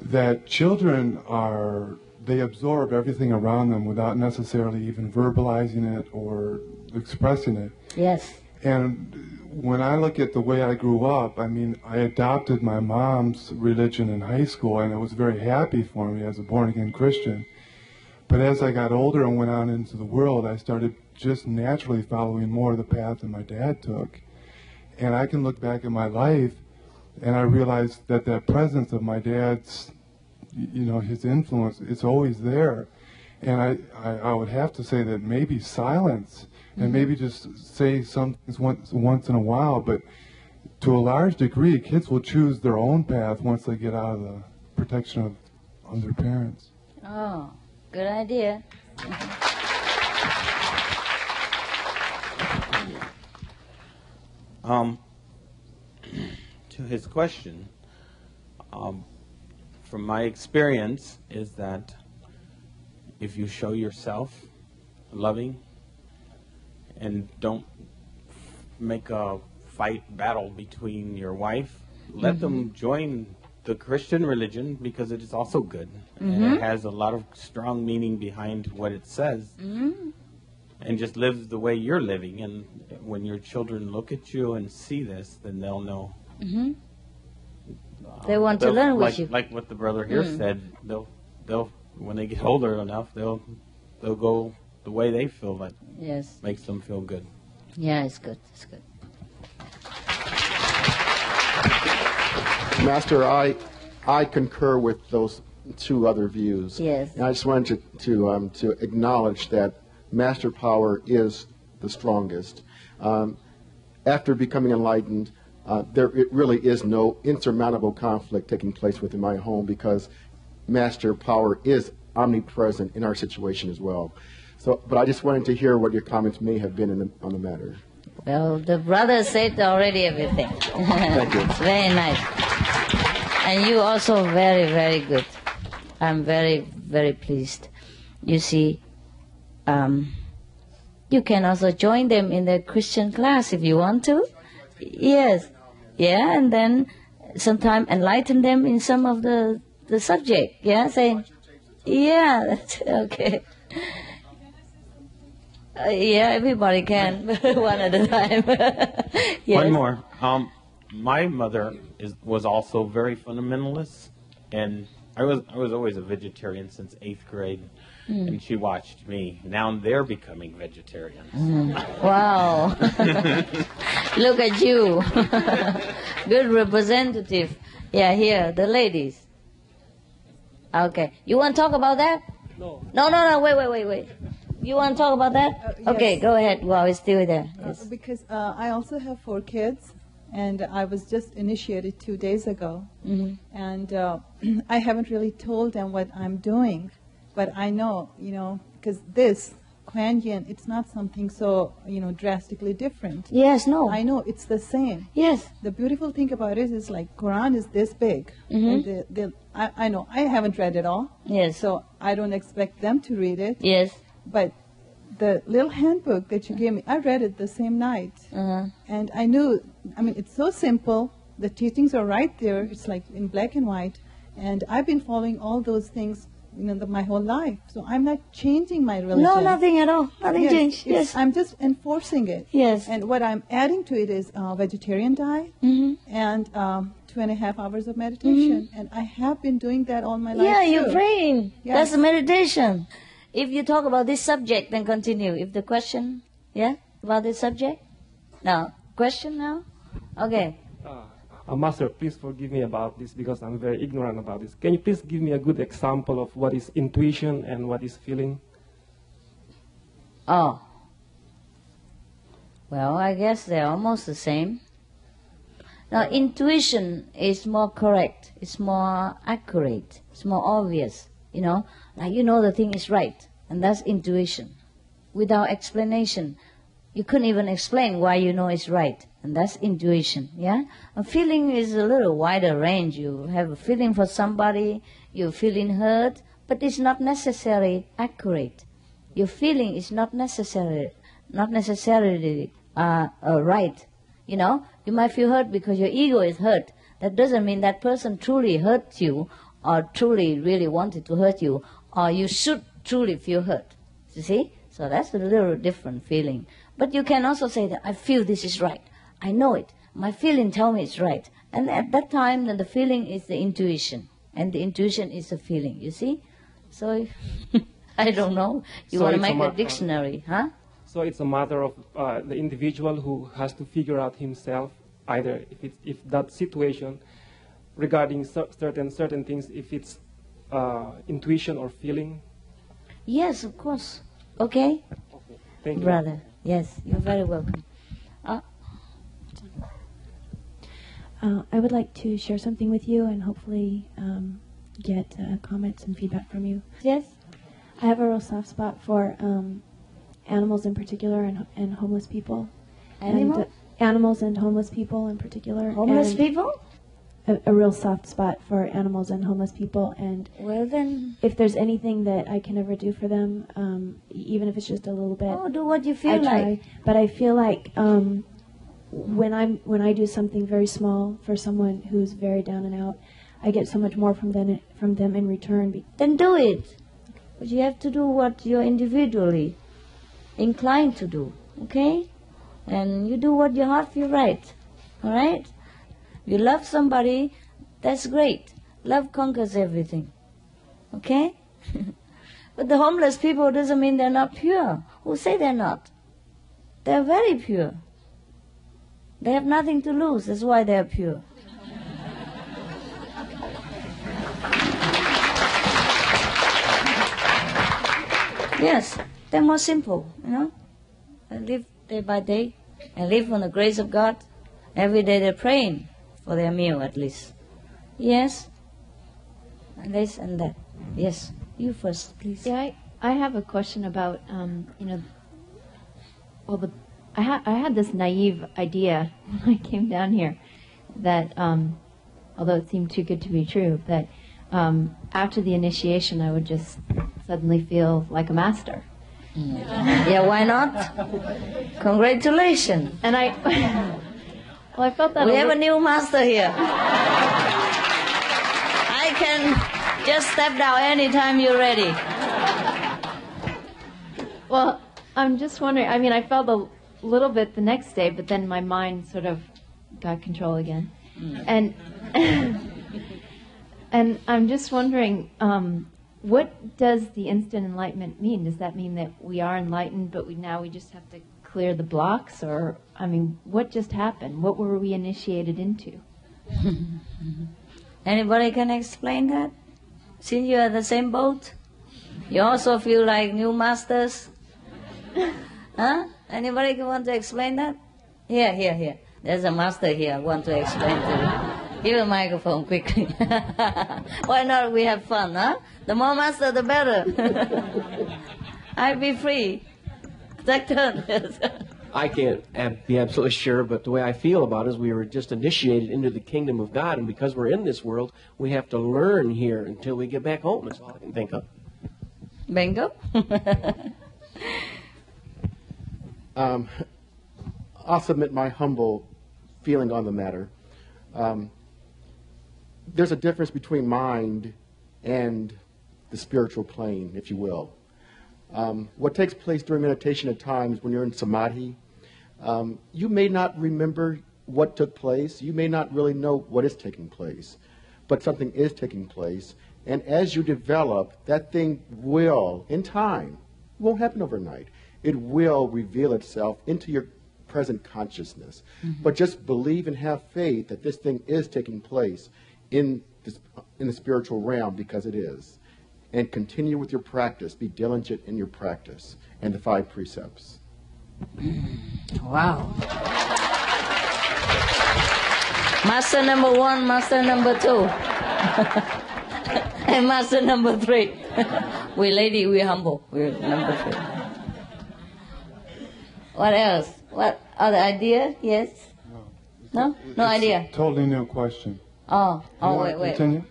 that children are, they absorb everything around them without necessarily even verbalizing it or expressing it.
Yes.
And when I look at the way I grew up, I mean, I adopted my mom's religion in high school, and it was very happy for me as a born again Christian. But as I got older and went out into the world, I started just naturally following more of the path that my dad took. And I can look back at my life, and I realized that that presence of my dad's, you know, his influence, it's always there. And I, I, I would have to say that maybe silence and maybe just say some things once, once in a while, but to a large degree, kids will choose their own path once they get out of the protection of, of their parents.
Oh, good idea.
Um, to his question, um, from my experience, is that if you show yourself loving and don't make a fight battle between your wife, let them join the Christian religion because it is also good. And
Mhm.
it has a lot of strong meaning behind what it says
Mm-hmm.
and just live the way you're living. And when your children look at you and see this, then they'll know.
Mm-hmm. They want to learn with
like,
you.
Like what the brother here
Mm.
said, they'll they'll when they get older enough, they'll they'll go the way they feel that
Yes.
makes them feel good.
Yeah, it's good. It's good.
Master, I, I concur with those two other views.
Yes.
And I just wanted to, to, um, to acknowledge that master power is the strongest. Um, after becoming enlightened, uh, there it really is no insurmountable conflict taking place within my home because master power is omnipresent in our situation as well. So, but I just wanted to hear what your comments may have been the, on the matter.
Well, the brother said already everything.
Thank you.
very nice. And you also very, very good. I'm very, very pleased. You see, um, you can also join them in the Christian class if you want to. Yes. Yeah, and then sometime enlighten them in some of the, the subject. Yeah, saying, yeah, that's okay. Uh, yeah, everybody can, one at a time. yes.
One more. Um, my mother is was also very fundamentalist, and I was I was always a vegetarian since eighth grade,
Mm.
and she watched me. Now they're becoming vegetarians.
Mm. Wow. Look at you. Good representative. Yeah, here, the ladies. Okay. You want to talk about that?
No.
No, no, no. Wait, wait, wait, wait. You want to talk about that?
Uh,
Okay,
yes.
go ahead while it's still there.
Uh, because uh, I also have four kids, and I was just initiated two days ago.
Mhm.
And uh, I haven't really told them what I'm doing, but I know, you know, because this, Kuan Yin, it's not something so, you know, drastically different.
Yes, no.
I know, it's the same.
Yes.
The beautiful thing about it is like Quran is this big.
Mhm.
And the, the, I, I know, I haven't read it all.
Yes.
So I don't expect them to read it.
Yes.
But the little handbook that you gave me, I read it the same night.
Uh-huh.
And I knew, I mean, it's so simple. The teachings are right there. It's like in black and white. And I've been following all those things, you know, the, my whole life. So I'm not changing my religion.
No, nothing at all. Nothing
Yes,
changed. Yes.
I'm just enforcing it.
Yes.
And what I'm adding to it is uh, vegetarian diet
Mm-hmm.
and um, two and a half hours of meditation. And I have been doing that all my life.
Yeah, you're praying.
Yes.
That's a meditation. If you talk about this subject, then continue. If the question, yeah, about this subject? No. Question now? Okay.
Uh, Master, please forgive me about this because I'm very ignorant about this. Can you please give me a good example of what is intuition and what is feeling?
Oh. Well, I guess they're almost the same. Now, intuition is more correct, it's more accurate, it's more obvious. You know, like you know the thing is right, and that's intuition. Without explanation, you couldn't even explain why you know it's right, and that's intuition. Yeah, a feeling is a little wider range. You have a feeling for somebody, you're feeling hurt, but it's not necessarily accurate. Your feeling is not necessarily not necessarily uh, uh, right. You know, you might feel hurt because your ego is hurt. That doesn't mean that person truly hurt you or truly really wanted to hurt you or you should truly feel hurt. You see? So that's a little different feeling. But you can also say that I feel this is right. I know it. My feeling tell me it's right. And at that time, then the feeling is the intuition. And the intuition is the feeling. You see? So, I don't know. You
So
want to
a
make
ma-
a dictionary, huh?
So it's a matter of uh, the individual who has to figure out himself either if if that situation regarding certain certain things if it's uh, intuition or feeling.
Yes, of course. Okay?
Thank you.
Brother. Yes, you're very welcome. Uh,
Uh, I would like to share something with you and hopefully um, get uh, comments and feedback from you.
Yes.
I have a real soft spot for um, animals in particular and, and homeless people.
Animal?
And, uh, animals and homeless people in particular.
Homeless
and
people?
A, a real soft spot for animals and homeless people. And
well, then.
If there's anything that I can ever do for them, um, even if it's just a little bit.
Oh, do what you feel
I try.
like.
But I feel like um, when I'm when I do something very small for someone who's very down and out, I get so much more from them from them in return.
Then do it. But you have to do what you're individually inclined to do, okay? And you do what your heart feels right, all right? You love somebody, that's great. Love conquers everything, okay? but the homeless people doesn't mean they're not pure. Who say they're not? They're very pure. They have nothing to lose. That's why they're pure. Yes, they're more simple, you know. They live day by day and live on the grace of God. Every day they're praying for their meal at least. Yes. And this and that. Yes. You first, please.
Yeah, I, I have a question about, um, you know, well, the, I, ha- I had this naive idea when I came down here that, um, although it seemed too good to be true, that um, after the initiation I would just suddenly feel like a master.
Yeah, why not? Congratulations.
And I, well, I felt that
We have a new master here. I can just step down anytime you're ready.
Well, I'm just wondering. I mean, I felt a little bit the next day, but then my mind sort of got control again, and and I'm just wondering, um, what does the instant enlightenment mean? Does that mean that we are enlightened, but we now we just have to clear the blocks, or I mean, what just happened? What were we initiated into?
Anybody can explain that? Since you're the same boat, you also feel like new masters? huh? Anybody can want to explain that? Here, here, here. There's a master here. I want to explain to you. Give a microphone quickly. Why not? We have fun, huh? The more master, the better. I'll be free. Take turn.
I can't be absolutely sure, but the way I feel about it is we were just initiated into the kingdom of God, and because we're in this world, we have to learn here until we get back home. That's all I can think of.
Bingo.
Um, I'll submit my humble feeling on the matter. Um, there's a difference between mind and the spiritual plane, if you will. Um, what takes place during meditation at times when you're in samadhi, um, you may not remember what took place. You may not really know what is taking place, but something is taking place. And as you develop, that thing will, in time, it won't happen overnight. It will reveal itself into your present consciousness. But just believe and have faith that this thing is taking place in, this, in the spiritual realm because it is. And continue with your practice. Be diligent in your practice. And the five precepts.
Wow. Master number one, master number two, and master number three. we lady, we humble. We're number three. What else? What other idea? Yes? No? No idea.
Totally new question.
Oh, oh
You
oh, wait, wait.
Continue?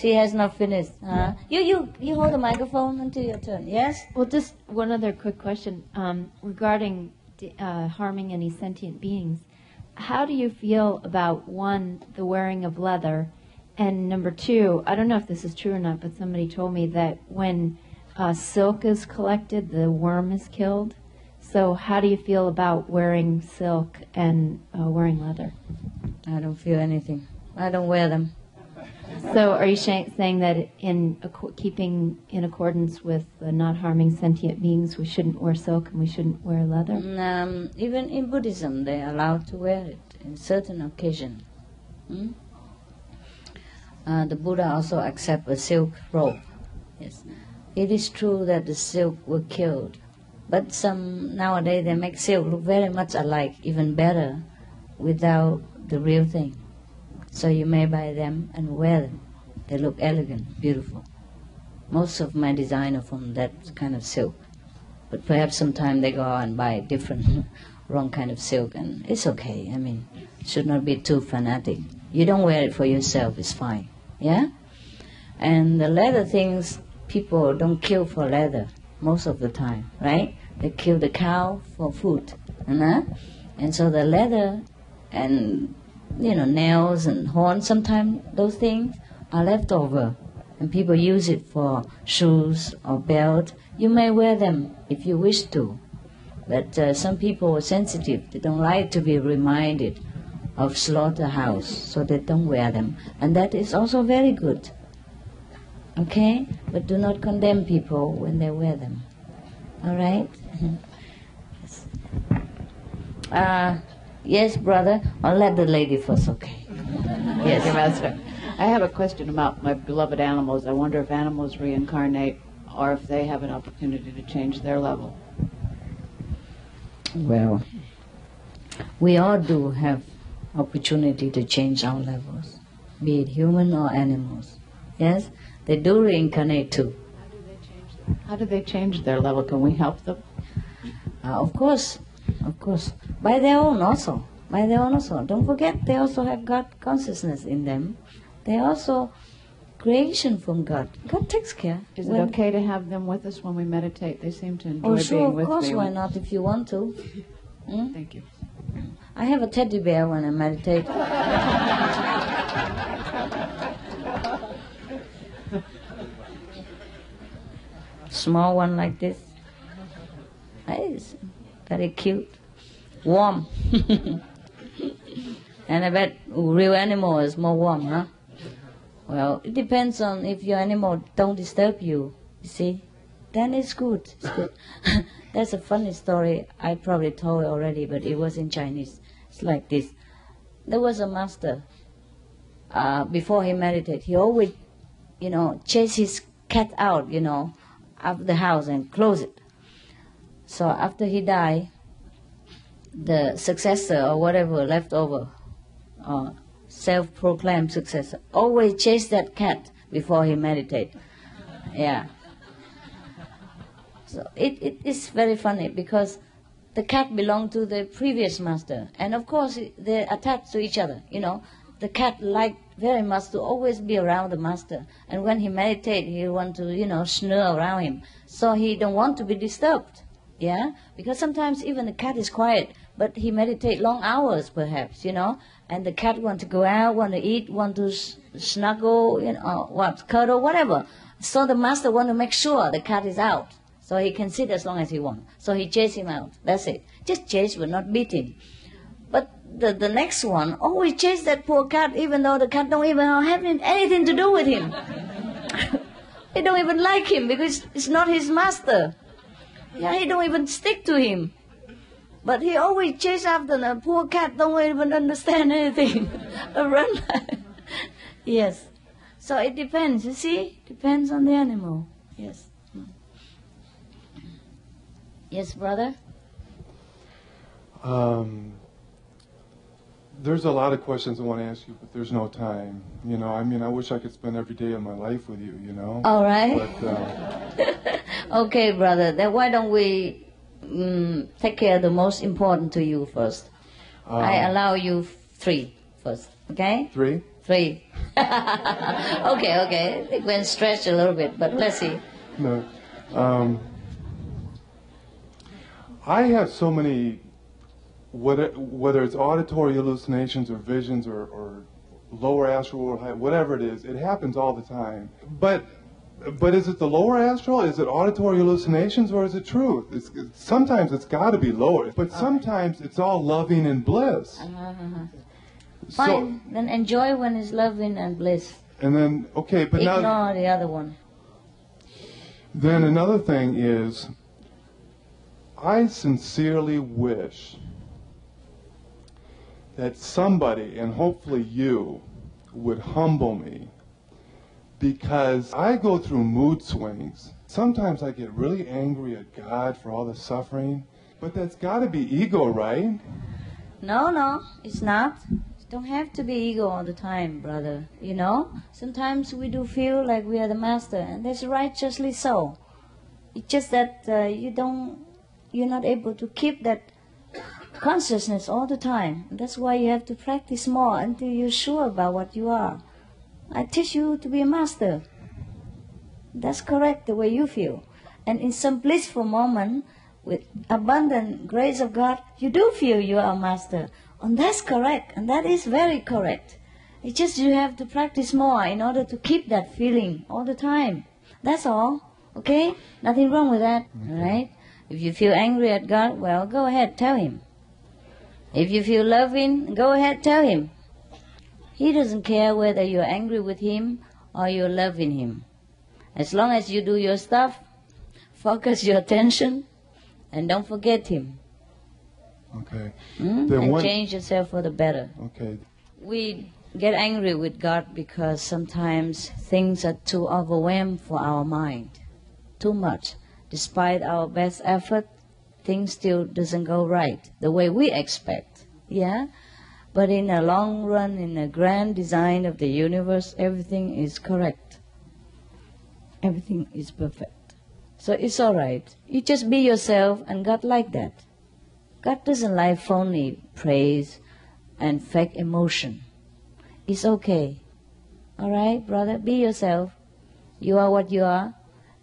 She has not finished. Huh? You, you, you hold the microphone until your turn. Yes?
Well, just one other quick question um, regarding uh, harming any sentient beings. How do you feel about one, the wearing of leather, and number two, I don't know if this is true or not, but somebody told me that when uh, silk is collected, the worm is killed. So, how do you feel about wearing silk and uh, wearing leather?
I don't feel anything. I don't wear them.
So, are you saying that in keeping in accordance with not harming sentient beings, we shouldn't wear silk and we shouldn't wear leather?
Um, even in Buddhism, they're allowed to wear it in certain occasion. Hmm? Uh, the Buddha also accept a silk robe. Yes, it is true that the silk were killed, but some nowadays they make silk look very much alike, even better, without the real thing. So you may buy them and wear them. They look elegant, beautiful. Most of my design are from that kind of silk. But perhaps sometime they go out and buy different, wrong kind of silk, and it's okay. I mean, should not be too fanatic. You don't wear it for yourself, it's fine. Yeah? And the leather things, people don't kill for leather most of the time, right? They kill the cow for food. uh And so the leather and, you know, nails and horns, sometimes those things are left over. And people use it for shoes or belt. You may wear them if you wish to. But uh, some people are sensitive. They don't like to be reminded of slaughterhouse, so they don't wear them. And that is also very good. Okay? But do not condemn people when they wear them. All right? Uh, yes, brother. I'll let the lady first, okay?
Yes, Master. I have a question about my beloved animals. I wonder if animals reincarnate or if they have an opportunity to change their level.
Well, we all do have opportunity to change our levels, be it human or animals. Yes, they do reincarnate too.
How do they change their level? Can we help them?
Uh, of course, of course, by their own also, by their own also. Don't forget, they also have God consciousness in them. They also creation from God. God takes care.
Is it okay to have them with us when we meditate? They seem to enjoy
Oh, sure,
being
of course. Why not? If you want to. Hmm?
Thank you.
I have a teddy bear when I meditate. Small one like this. It's very cute. Warm. and I bet real animal is more warm, huh? Well, it depends on if your animal don't disturb you, you see. Then it's good. It's good. That's a funny story. I probably told already, but it was in Chinese. It's like this. There was a master. Uh, before he meditated, he always, you know, chase his cat out, you know, of the house and close it. So after he died, the successor or whatever left over, uh, self-proclaimed successor, always chase that cat before he meditate. Yeah. So it, it is very funny because the cat belonged to the previous master, and of course they're attached to each other. You know, the cat liked very much to always be around the master, and when he meditate, he want to you know snore around him, so he don't want to be disturbed. Yeah, because sometimes even the cat is quiet, but he meditate long hours perhaps. You know, and the cat want to go out, want to eat, want to snuggle, you know, uh, what cuddle, whatever. So the master want to make sure the cat is out. So he can sit as long as he wants. So he chase him out. That's it. Just chase but not beat him. But the, the next one oh, always chase that poor cat even though the cat don't even have anything to do with him. they don't even like him because it's not his master. Yeah, he don't even stick to him. But he always chase after the poor cat don't even understand anything. Run. yes. So it depends, you see? Depends on the animal. Yes. Yes, brother?
Um, there's a lot of questions I want to ask you, but there's no time. You know, I mean, I wish I could spend every day of my life with you. You know.
All right.
But uh,
Okay, brother. Then why don't we mm, take care of the most important to you first? I
Um,
allow you three first. Okay?
three.
Three. okay, okay. It went stretch a little bit, but let's see.
No. Um, I have so many, whether, whether it's auditory hallucinations or visions or, or lower astral or high, whatever it is, it happens all the time. But, but is it the lower astral? Is it auditory hallucinations or is it truth? It's, sometimes it's got to be lower, but sometimes it's all loving and bliss.
Uh-huh.
So,
Fine. then enjoy when it's loving and bliss.
and then, okay, but
Ignore
now,
the other one.
Then another thing is, I sincerely wish that somebody, and hopefully you, would humble me because I go through mood swings. Sometimes I get really angry at God for all the suffering, but that's got to be ego, right?
No, no, it's not. It don't have to be ego all the time, brother. You know, sometimes we do feel like we are the master, and that's righteously so. It's just that uh, you don't, you're not able to keep that consciousness all the time. That's why you have to practice more until you're sure about what you are. I teach you to be a master. That's correct, the way you feel. And in some blissful moment, with abundant grace of God, you do feel you are a master. And that's correct, and that is very correct. It's just you have to practice more in order to keep that feeling all the time. That's all. Okay? Nothing wrong with that. Alright? If you feel angry at God, well, go ahead, tell Him. If you feel loving, go ahead, tell Him. He doesn't care whether you're angry with Him or you're loving Him. As long as you do your stuff, focus your attention, and don't forget Him.
Okay.
Hmm?
Then
and
one-
change yourself for the better.
Okay.
We get angry with God because sometimes things are too overwhelmed for our mind. Too much. Despite our best effort, things still doesn't go right the way we expect. Yeah? But in the long run, in the grand design of the universe, everything is correct. Everything is perfect. So it's alright. You just be yourself and God like that. God doesn't like phony praise and fake emotion. It's okay. Alright, brother? Be yourself. You are what you are.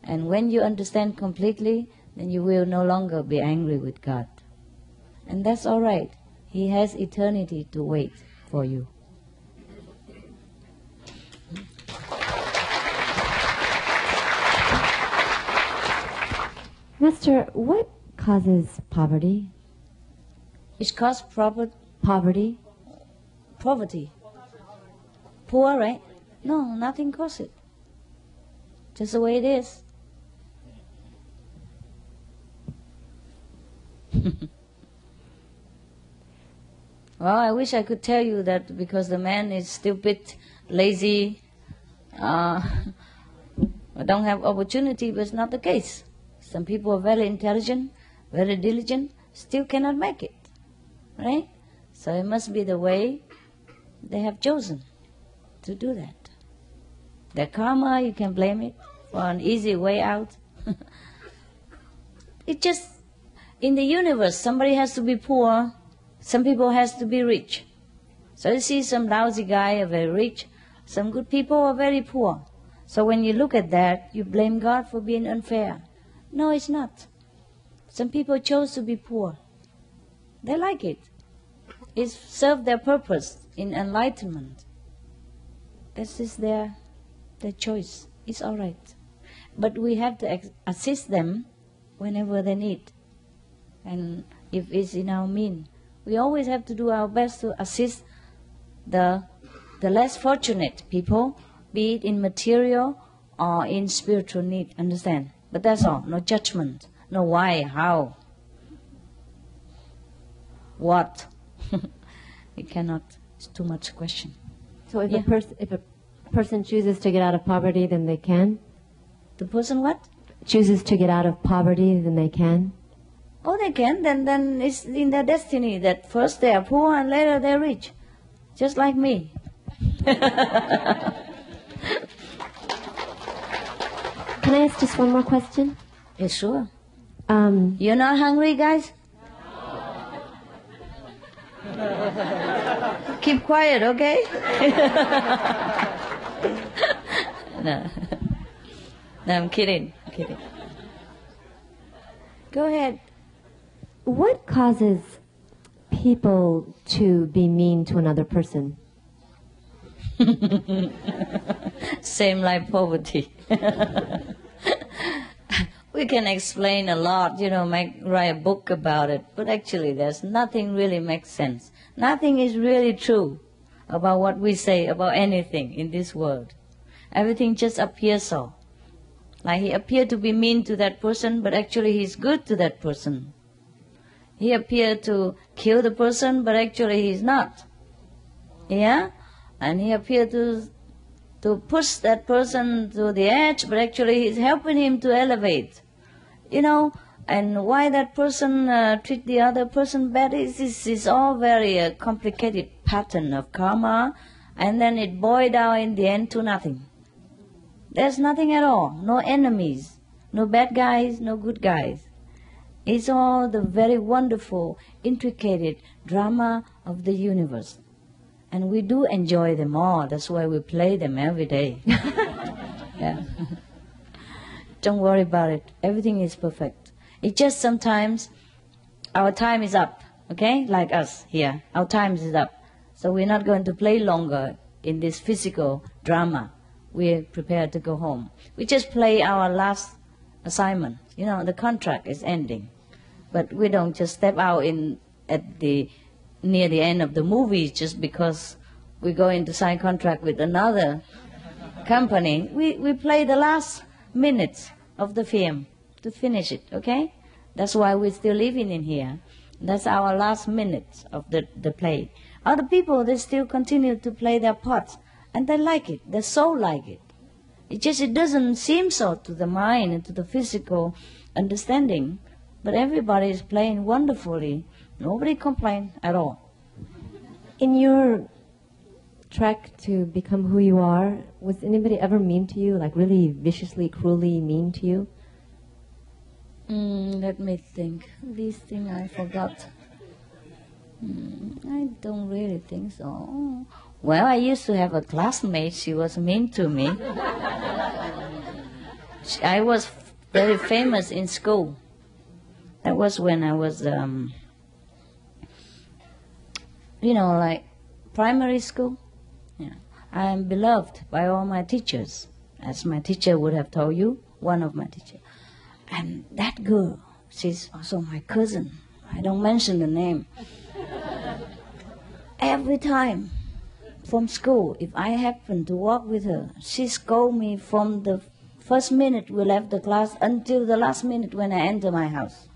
And when you understand completely, then you will no longer be angry with God. And that's alright. He has eternity to wait for you.
Master, what causes poverty?
It's caused proper
Poverty?
poverty. Poor, right? No, nothing causes it. Just the way it is. well, I wish I could tell you that because the man is stupid, lazy, uh, don't have opportunity, but it's not the case. Some people are very intelligent, very diligent, still cannot make it. Right? So it must be the way they have chosen to do that. Their karma, you can blame it for an easy way out. it just in the universe, somebody has to be poor, some people has to be rich. So you see some lousy guy are very rich, some good people are very poor. So when you look at that, you blame God for being unfair. No, it's not. Some people chose to be poor. They like it. It served their purpose in enlightenment. This is their their choice. It's all right. But we have to assist them whenever they need. And if it's in our mean, we always have to do our best to assist the the less fortunate people, be it in material or in spiritual need. Understand? But that's all. No judgment. No why, how, what. you cannot. It's too much question.
So if
Yeah.
a person if a person chooses to get out of poverty, then they can.
The person what?
Chooses to get out of poverty, then they can.
Oh, they can. Then, then it's in their destiny that first they are poor and later they're rich, just like me.
Can I ask just one more question?
Yeah, sure.
Um,
You're not hungry, guys? Keep quiet, okay? no. No, I'm kidding. I'm kidding. Go ahead.
What causes people to be mean to another person?
Same like poverty. we can explain a lot, you know, make, write a book about it, but actually there's nothing really makes sense. Nothing is really true about what we say about anything in this world. Everything just appears so. Like he appeared to be mean to that person, but actually he's good to that person. He appeared to kill the person, but actually he's not. Yeah? And he appeared to to push that person to the edge, but actually he's helping him to elevate. You know, and why that person uh, treat the other person bad is is, is all very uh, complicated pattern of karma, and then it boils down in the end to nothing. There's nothing at all, no enemies, no bad guys, no good guys. It's all the very wonderful, intricate drama of the universe. And we do enjoy them all. That's why we play them every day. yeah. Don't worry about it. Everything is perfect. It's just sometimes our time is up, okay? Like us here. Our time is up. So we're not going to play longer in this physical drama. We're prepared to go home. We just play our last assignment. You know, the contract is ending. But we don't just step out in at the near the end of the movie just because we go into sign contract with another company. We we play the last minutes of the film to finish it, okay? That's why we're still living in here. That's our last minutes of the, the play. Other people, they still continue to play their parts, and they like it. They so like it. It just it doesn't seem so to the mind and to the physical understanding, but everybody is playing wonderfully. Nobody complains at all.
In your trek to become who you are, was anybody ever mean to you, like really viciously, cruelly mean to you?
Mm, let me think. This thing I forgot. Mm, I don't really think so. Well, I used to have a classmate. She was mean to me. I was very famous in school. That was when I was, um, you know, like primary school. Yeah. I am beloved by all my teachers, as my teacher would have told you, one of my teachers. And that girl, she's also my cousin. I don't mention the name. Every time from school, if I happen to walk with her, she scold me from the first minute we left the class until the last minute when I enter my house.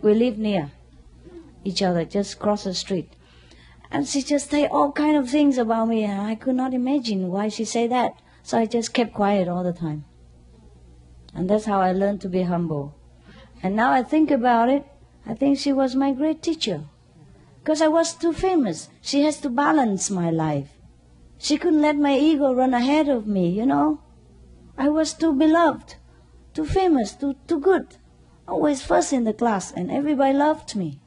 We live near each other, just cross the street. And she just say all kind of things about me, and I could not imagine why she say that. So I just kept quiet all the time. And that's how I learned to be humble. And now I think about it, I think she was my great teacher. Because I was too famous. She has to balance my life. She couldn't let my ego run ahead of me, you know. I was too beloved, too famous, too, too good. Always first in the class, and everybody loved me.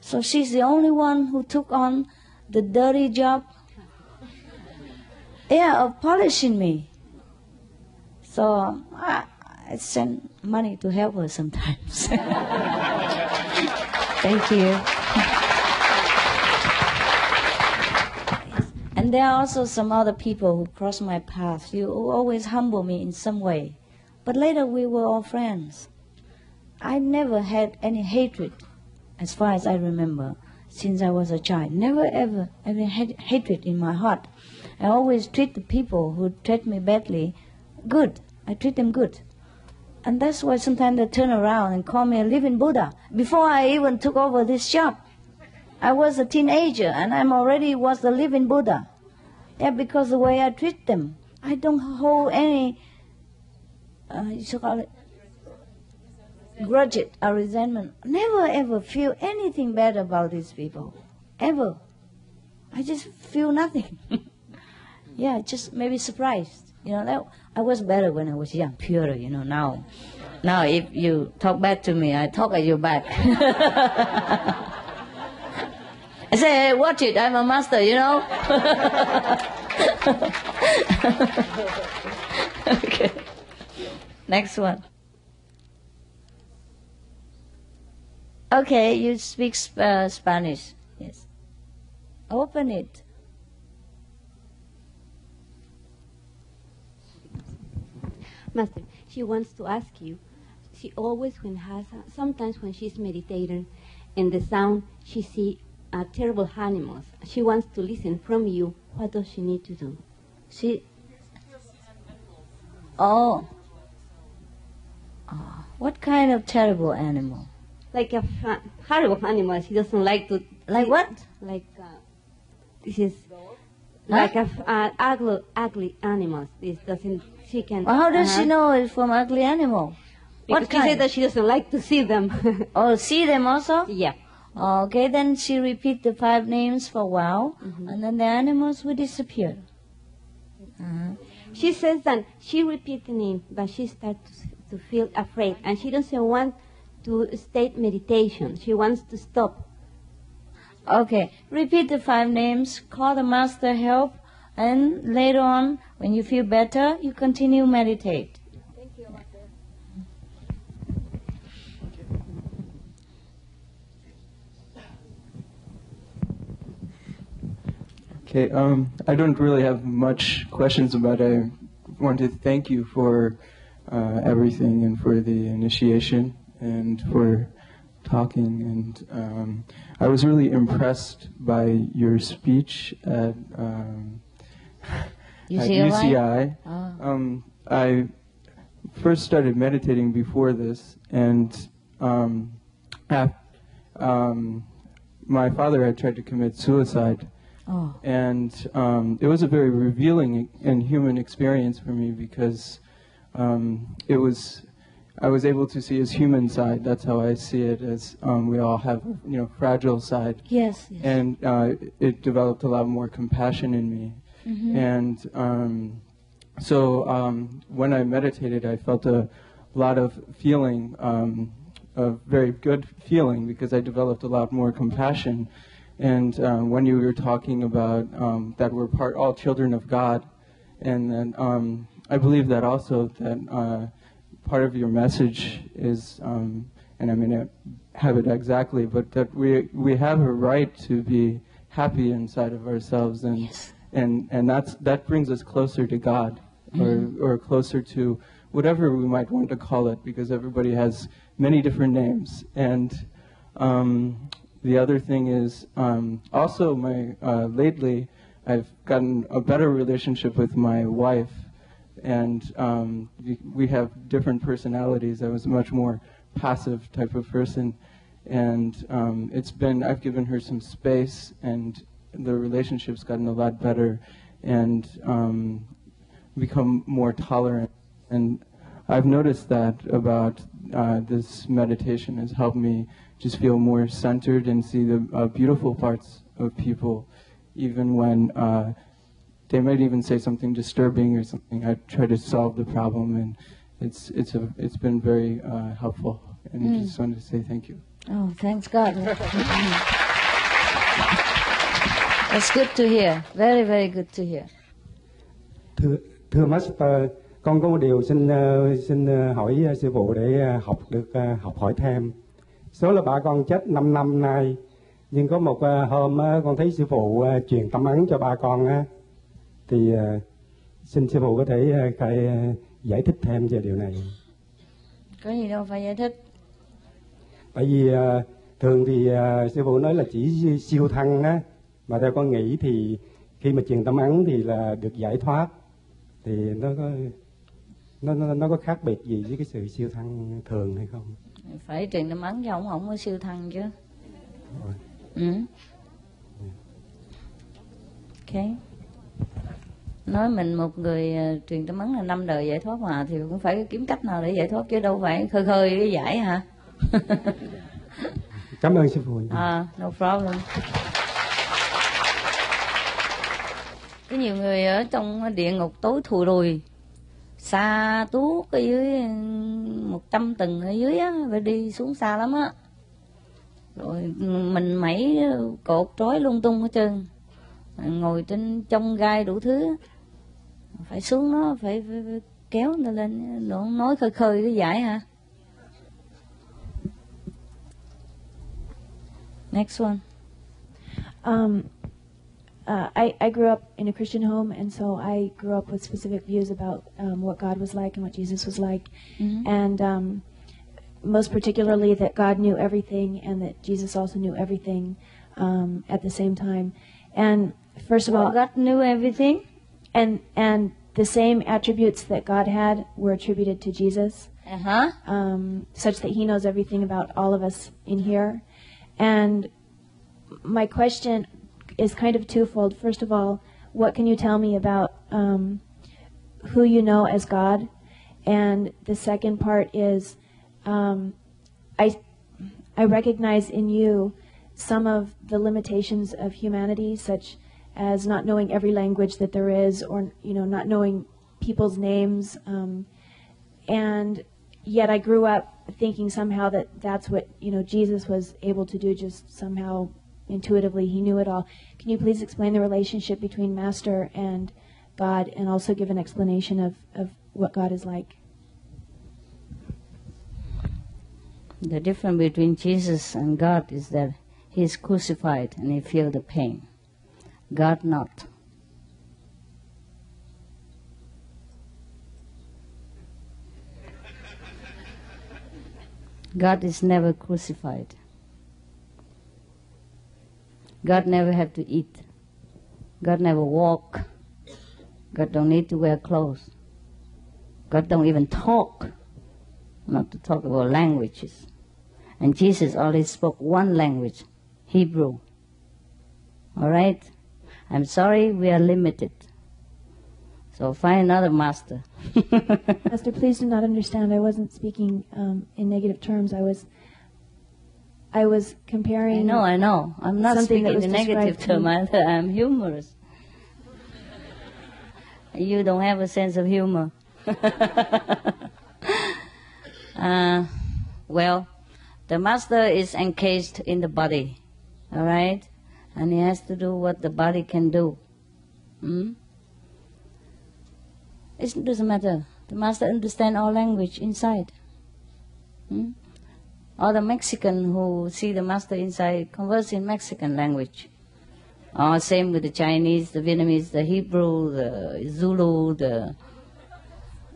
So she's the only one who took on the dirty job, yeah, of polishing me. So I, I send money to help her sometimes. Thank you. And there are also some other people who cross my path. You always humble me in some way. But later we were all friends. I never had any hatred, as far as I remember, since I was a child. Never ever ever had hatred in my heart. I always treat the people who treat me badly good. I treat them good. And that's why sometimes they turn around and call me a living Buddha. Before I even took over this shop, I was a teenager and I'm already was the living Buddha. Yeah, because the way I treat them. I don't hold any, uh, you call it, grudge it or resentment. Never ever feel anything bad about these people. Ever. I just feel nothing. yeah, just maybe surprised. You know, that I was better when I was young, purer, you know, now. Now if you talk back to me, I talk at you back. I say, hey, watch it, I'm a master, you know? okay. Next one. Okay, you speak sp- uh, Spanish. Yes. Open it.
Master, she wants to ask you. She always, when has, sometimes when she's meditating, in the sound she see uh, terrible animals. She wants to listen from you. What does she need to do?
She. Oh. oh. What kind of terrible animal?
Like a fa- horrible animal. She doesn't like to.
Like what?
Like uh, this is like a f- uh, ugly, ugly animals. This doesn't. She can.
Well, how does
uh-huh.
she know it's from ugly animal?
Because
What
she said that she doesn't like to see them.
oh, see them also?
Yeah.
Okay, then she repeat the five names for a while,
Mm-hmm.
and then the animals will disappear.
Uh-huh. She says that she repeats the name, but she starts to, to feel afraid, and she doesn't want to state meditation. She wants to stop.
Okay, repeat the five names, call the master help, and later on, when you feel better, you continue meditate. Thank you, Master.
Okay, um, I don't really have much questions, but I want to thank you for uh, everything and for the initiation and for talking. And um, I was really impressed by your speech at, um, at UCI.
Ah.
Um, I first started meditating before this, and um, af- um, my father had tried to commit suicide.
Oh.
And um, it was a very revealing and human experience for me because um, it was, I was able to see his human side. That's how I see it, as um, we all have, you know, fragile side.
Yes, yes.
And uh, it developed a lot more compassion in me.
Mhm.
And um, so um, when I meditated, I felt a lot of feeling, um, a very good feeling, because I developed a lot more compassion. And um, when you were talking about um, that we're part, all children of God, and then um, I believe that also that uh, part of your message is, um, and I may not have it exactly, but that we we have a right to be happy inside of ourselves, and and and that's that brings us closer to God,
Mhm.
or or closer to whatever we might want to call it, because everybody has many different names, and. Um, the other thing is um, also my uh, lately I've gotten a better relationship with my wife, and um, we, have different personalities. I was a much more passive type of person, and um, it's been I've given her some space, and the relationship's gotten a lot better, and um, become more tolerant. And I've noticed that about uh, this meditation has helped me just feel more centered and see the uh, beautiful parts of people, even when uh, they might even say something disturbing or something. I try to solve the problem, and it's it's a it's been very uh, helpful. And I
Mm.
just wanted to say thank you.
Oh, thanks God. That's good to hear. Very, very good to hear.
Thưa, thưa Master, con có một điều xin ờ, xin ờ, hỏi ờ, sư phụ để ờ, học được ờ, học hỏi thêm. Số là bà con chết 5 năm nay, nhưng có một ờ, hôm ờ, con thấy sư phụ ờ, truyền tâm ấn cho ba con á, thì ờ, xin sư phụ có thể ờ, khai ờ, giải thích thêm về điều này.
Có gì đâu phải giải thích.
Bởi vì ờ, thường thì ờ, sư phụ nói là chỉ siêu thăng á, mà theo con nghĩ thì khi mà truyền tâm ấn thì là được giải thoát, thì nó có nó nó, nó có khác biệt gì với cái sự siêu thăng thường hay không?
Phải truyền tâm ấn cho ông không có siêu thăng chứ. Ừ. Okay. Nói mình một người uh, truyền tâm ấn là năm đời giải thoát mà thì cũng phải kiếm cách nào để giải thoát chứ đâu phải khơi khơi cái giải hả?
Cảm ơn sư phụ.
À no problem. Có nhiều người ở trong địa ngục tối thùi lùi xa tuốt ở dưới một trăm tầng ở dưới á phải đi xuống xa lắm á. Rồi mình mẩy cột trói lung tung hết trơn ngồi trên trong gai đủ thứ. Phải xuống nó phải, phải, phải kéo nó lên. Nó nói khơi khơi cái giải hả? Next one.
Um, uh, I, I grew up in a Christian home, and so I grew up with specific views about um, what God was like and what Jesus was like,
Mhm.
and um, most particularly that God knew everything and that Jesus also knew everything um, at the same time. And first of all,
God knew everything,
and and the same attributes that God had were attributed to Jesus,
uh-huh.
um, such that He knows everything about all of us in here. And my question is kind of twofold. First of all, what can you tell me about um, who you know as God? And the second part is, um, I I recognize in you some of the limitations of humanity, such as not knowing every language that there is, or you know, not knowing people's names. Um, and yet, I grew up thinking somehow that that's what you know Jesus was able to do, just somehow intuitively he knew it all. Can you please explain the relationship between Master and God, and also give an explanation of, of what God is like?
The difference between Jesus and God is that he is crucified and he feel the pain. God not. God is never crucified. God never have to eat. God never walk. God don't need to wear clothes. God don't even talk not to talk about languages. And Jesus only spoke one language, Hebrew. All right? I'm sorry, we are limited. So find another master.
Master, please do not understand. I wasn't speaking um, in negative terms. I was, I was comparing.
I know, I know. I'm not speaking in negative
described to
term. I- I'm humorous. You don't have a sense of humor. uh, well, the master is encased in the body, all right, and he has to do what the body can do. Hmm? It doesn't matter. The master understands all language inside. Hmm? Or the Mexican who see the master inside converse in Mexican language. Or same with the Chinese, the Vietnamese, the Hebrew, the Zulu, the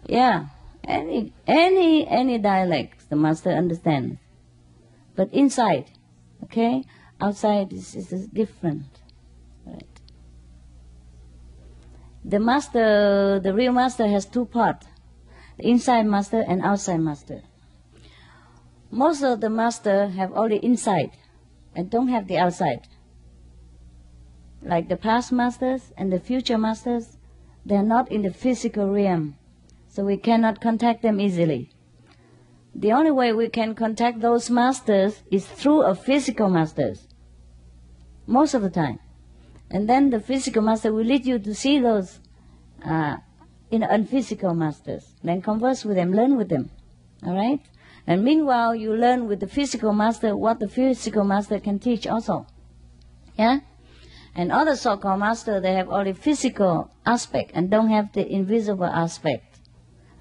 yeah, any any any dialect the master understands. But inside, okay, outside is, is different. Right. The master, the real master has two parts: the inside master and outside master. Most of the master have only inside and don't have the outside. Like the past masters and the future masters, they are not in the physical realm, so we cannot contact them easily. The only way we can contact those masters is through a physical masters, most of the time. And then the physical master will lead you to see those uh, in unphysical masters. Then converse with them, learn with them. All right? And meanwhile, you learn with the physical master what the physical master can teach also. Yeah? And other so-called master, they have only physical aspect and don't have the invisible aspect.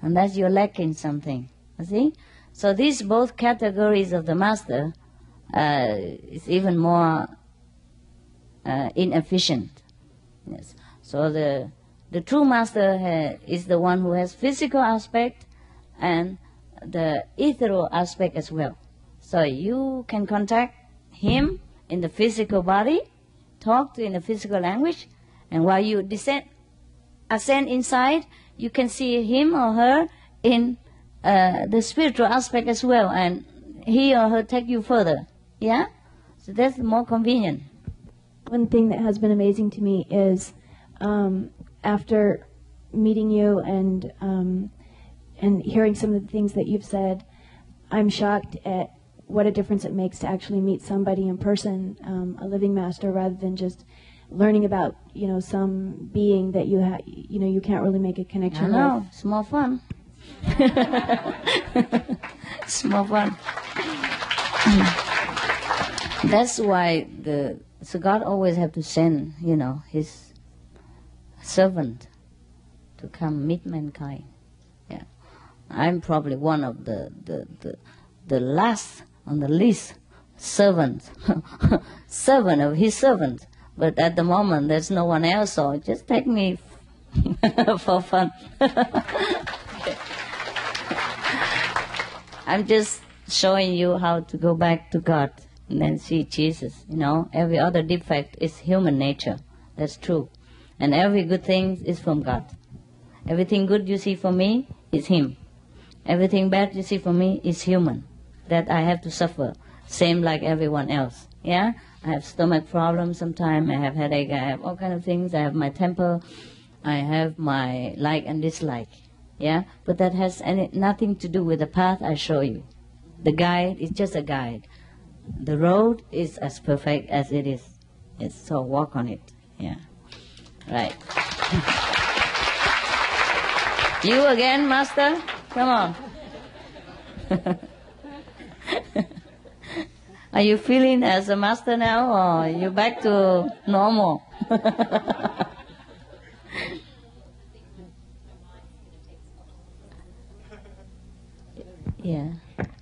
And that's you're lacking something. You see? So these both categories of the master uh, is even more uh, inefficient. Yes. So the the true master ha- is the one who has physical aspect and the ethereal aspect as well. So you can contact him in the physical body, talk to in the physical language, and while you descend, ascend inside, you can see him or her in uh, the spiritual aspect as well, and he or her take you further. Yeah, so that's more convenient.
One thing that has been amazing to me is um, after meeting you and um, and hearing some of the things that you've said, I'm shocked at what a difference it makes to actually meet somebody in person, um, a living master, rather than just learning about you know some being that you ha- you know you can't really make a connection
know,
with.
it's more fun. it's more fun. That's why the so God always have to send, you know, His servant to come meet mankind. Yeah, I'm probably one of the the the, the last on the list servant, servant of His servant. But at the moment, there's no one else, so just take me for fun. I'm just showing you how to go back to God and then see Jesus. You know, every other defect is human nature. That's true. And every good thing is from God. Everything good you see for me is Him. Everything bad you see for me is human. That I have to suffer. Same like everyone else. Yeah? I have stomach problems sometimes. I have headache. I have all kind of things. I have my temper. I have my like and dislike. Yeah? But that has any, nothing to do with the path I show you. The guide is just a guide. The road is as perfect as it is. It's so walk on it. Yeah. Right. you again, master? Come on. Are you feeling as a master now or are you back to normal? yeah.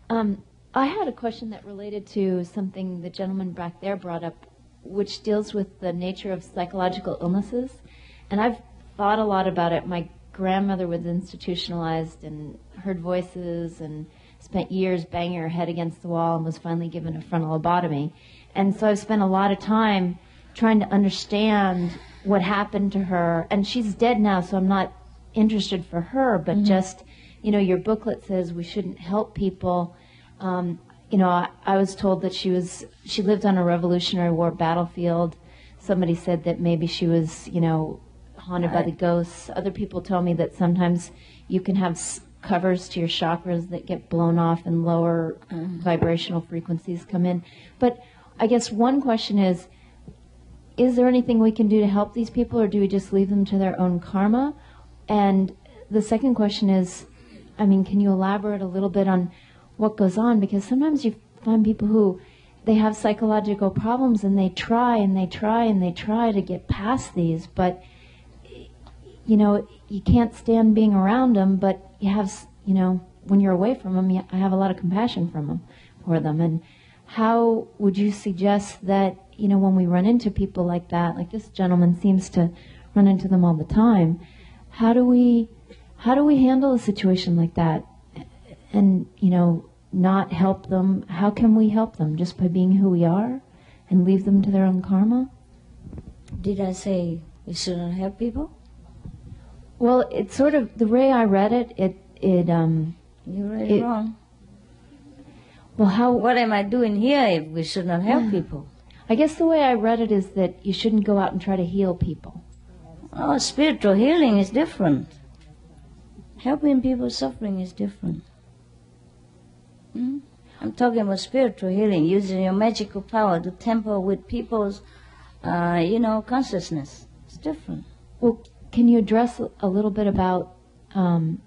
Um, I had a question that related to something the gentleman back there brought up, which deals with the nature of psychological illnesses. And I've thought a lot about it. My grandmother was institutionalized and heard voices and spent years banging her head against the wall and was finally given a frontal lobotomy. And so I've spent a lot of time trying to understand what happened to her. And she's dead now, so I'm not interested for her, but
Mhm.
just, you know, your booklet says we shouldn't help people. Um, you know, I, I was told that she was she lived on a Revolutionary War battlefield. Somebody said that maybe she was, you know, haunted by the ghosts. Other people tell me that sometimes you can have s- covers to your chakras that get blown off and lower vibrational frequencies come in. But I guess one question is is there anything we can do to help these people or do we just leave them to their own karma? And the second question is I mean, can you elaborate a little bit on what goes on? Because sometimes you find people who they have psychological problems and they try and they try and they try to get past these, but you know, you can't stand being around them, but you have, you know, when you're away from them, you, I have a lot of compassion from them, for them. And how would you suggest that, you know, when we run into people like that, like this gentleman seems to run into them all the time, how do we, how do we handle a situation like that? And, you know, not help them? How can we help them? Just by being who we are and leave them to their own karma?
Did I say we shouldn't help people?
Well, it's sort of the way I read it. It it um.
You read it
it-
wrong.
Well, how?
What am I doing here if we should not help people?
I guess the way I read it is that you shouldn't go out and try to heal people.
Oh, spiritual healing is different. Helping people suffering is different. Hmm? I'm talking about spiritual healing, using your magical power to tamper with people's, uh, you know, consciousness. It's different.
Well, can you address a- little bit about um,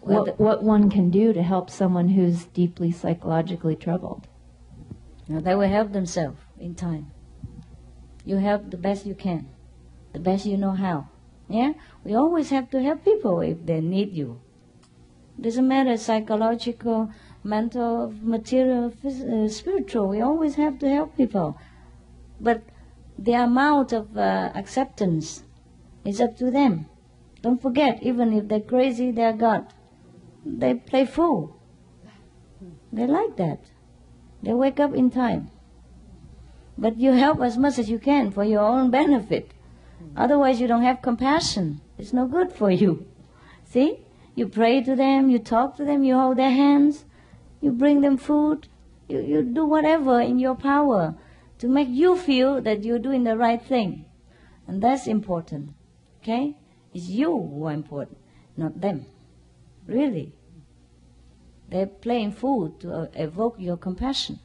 what, what one can do to help someone who's deeply psychologically troubled?
Now, they will help themselves in time. You help the best you can, the best you know how. Yeah? We always have to help people if they need you. Doesn't matter psychological, mental, material, uh, spiritual. We always have to help people. But the amount of uh, acceptance is up to them. Don't forget, even if they're crazy, they're God. They play fool. They like that. They wake up in time. But you help as much as you can for your own benefit. Otherwise, you don't have compassion. It's no good for you. See? You pray to them, you talk to them, you hold their hands, you bring them food, you, you do whatever in your power to make you feel that you're doing the right thing. And that's important. Okay? It's you who are important, not them. Really. They're playing fool to evoke your compassion.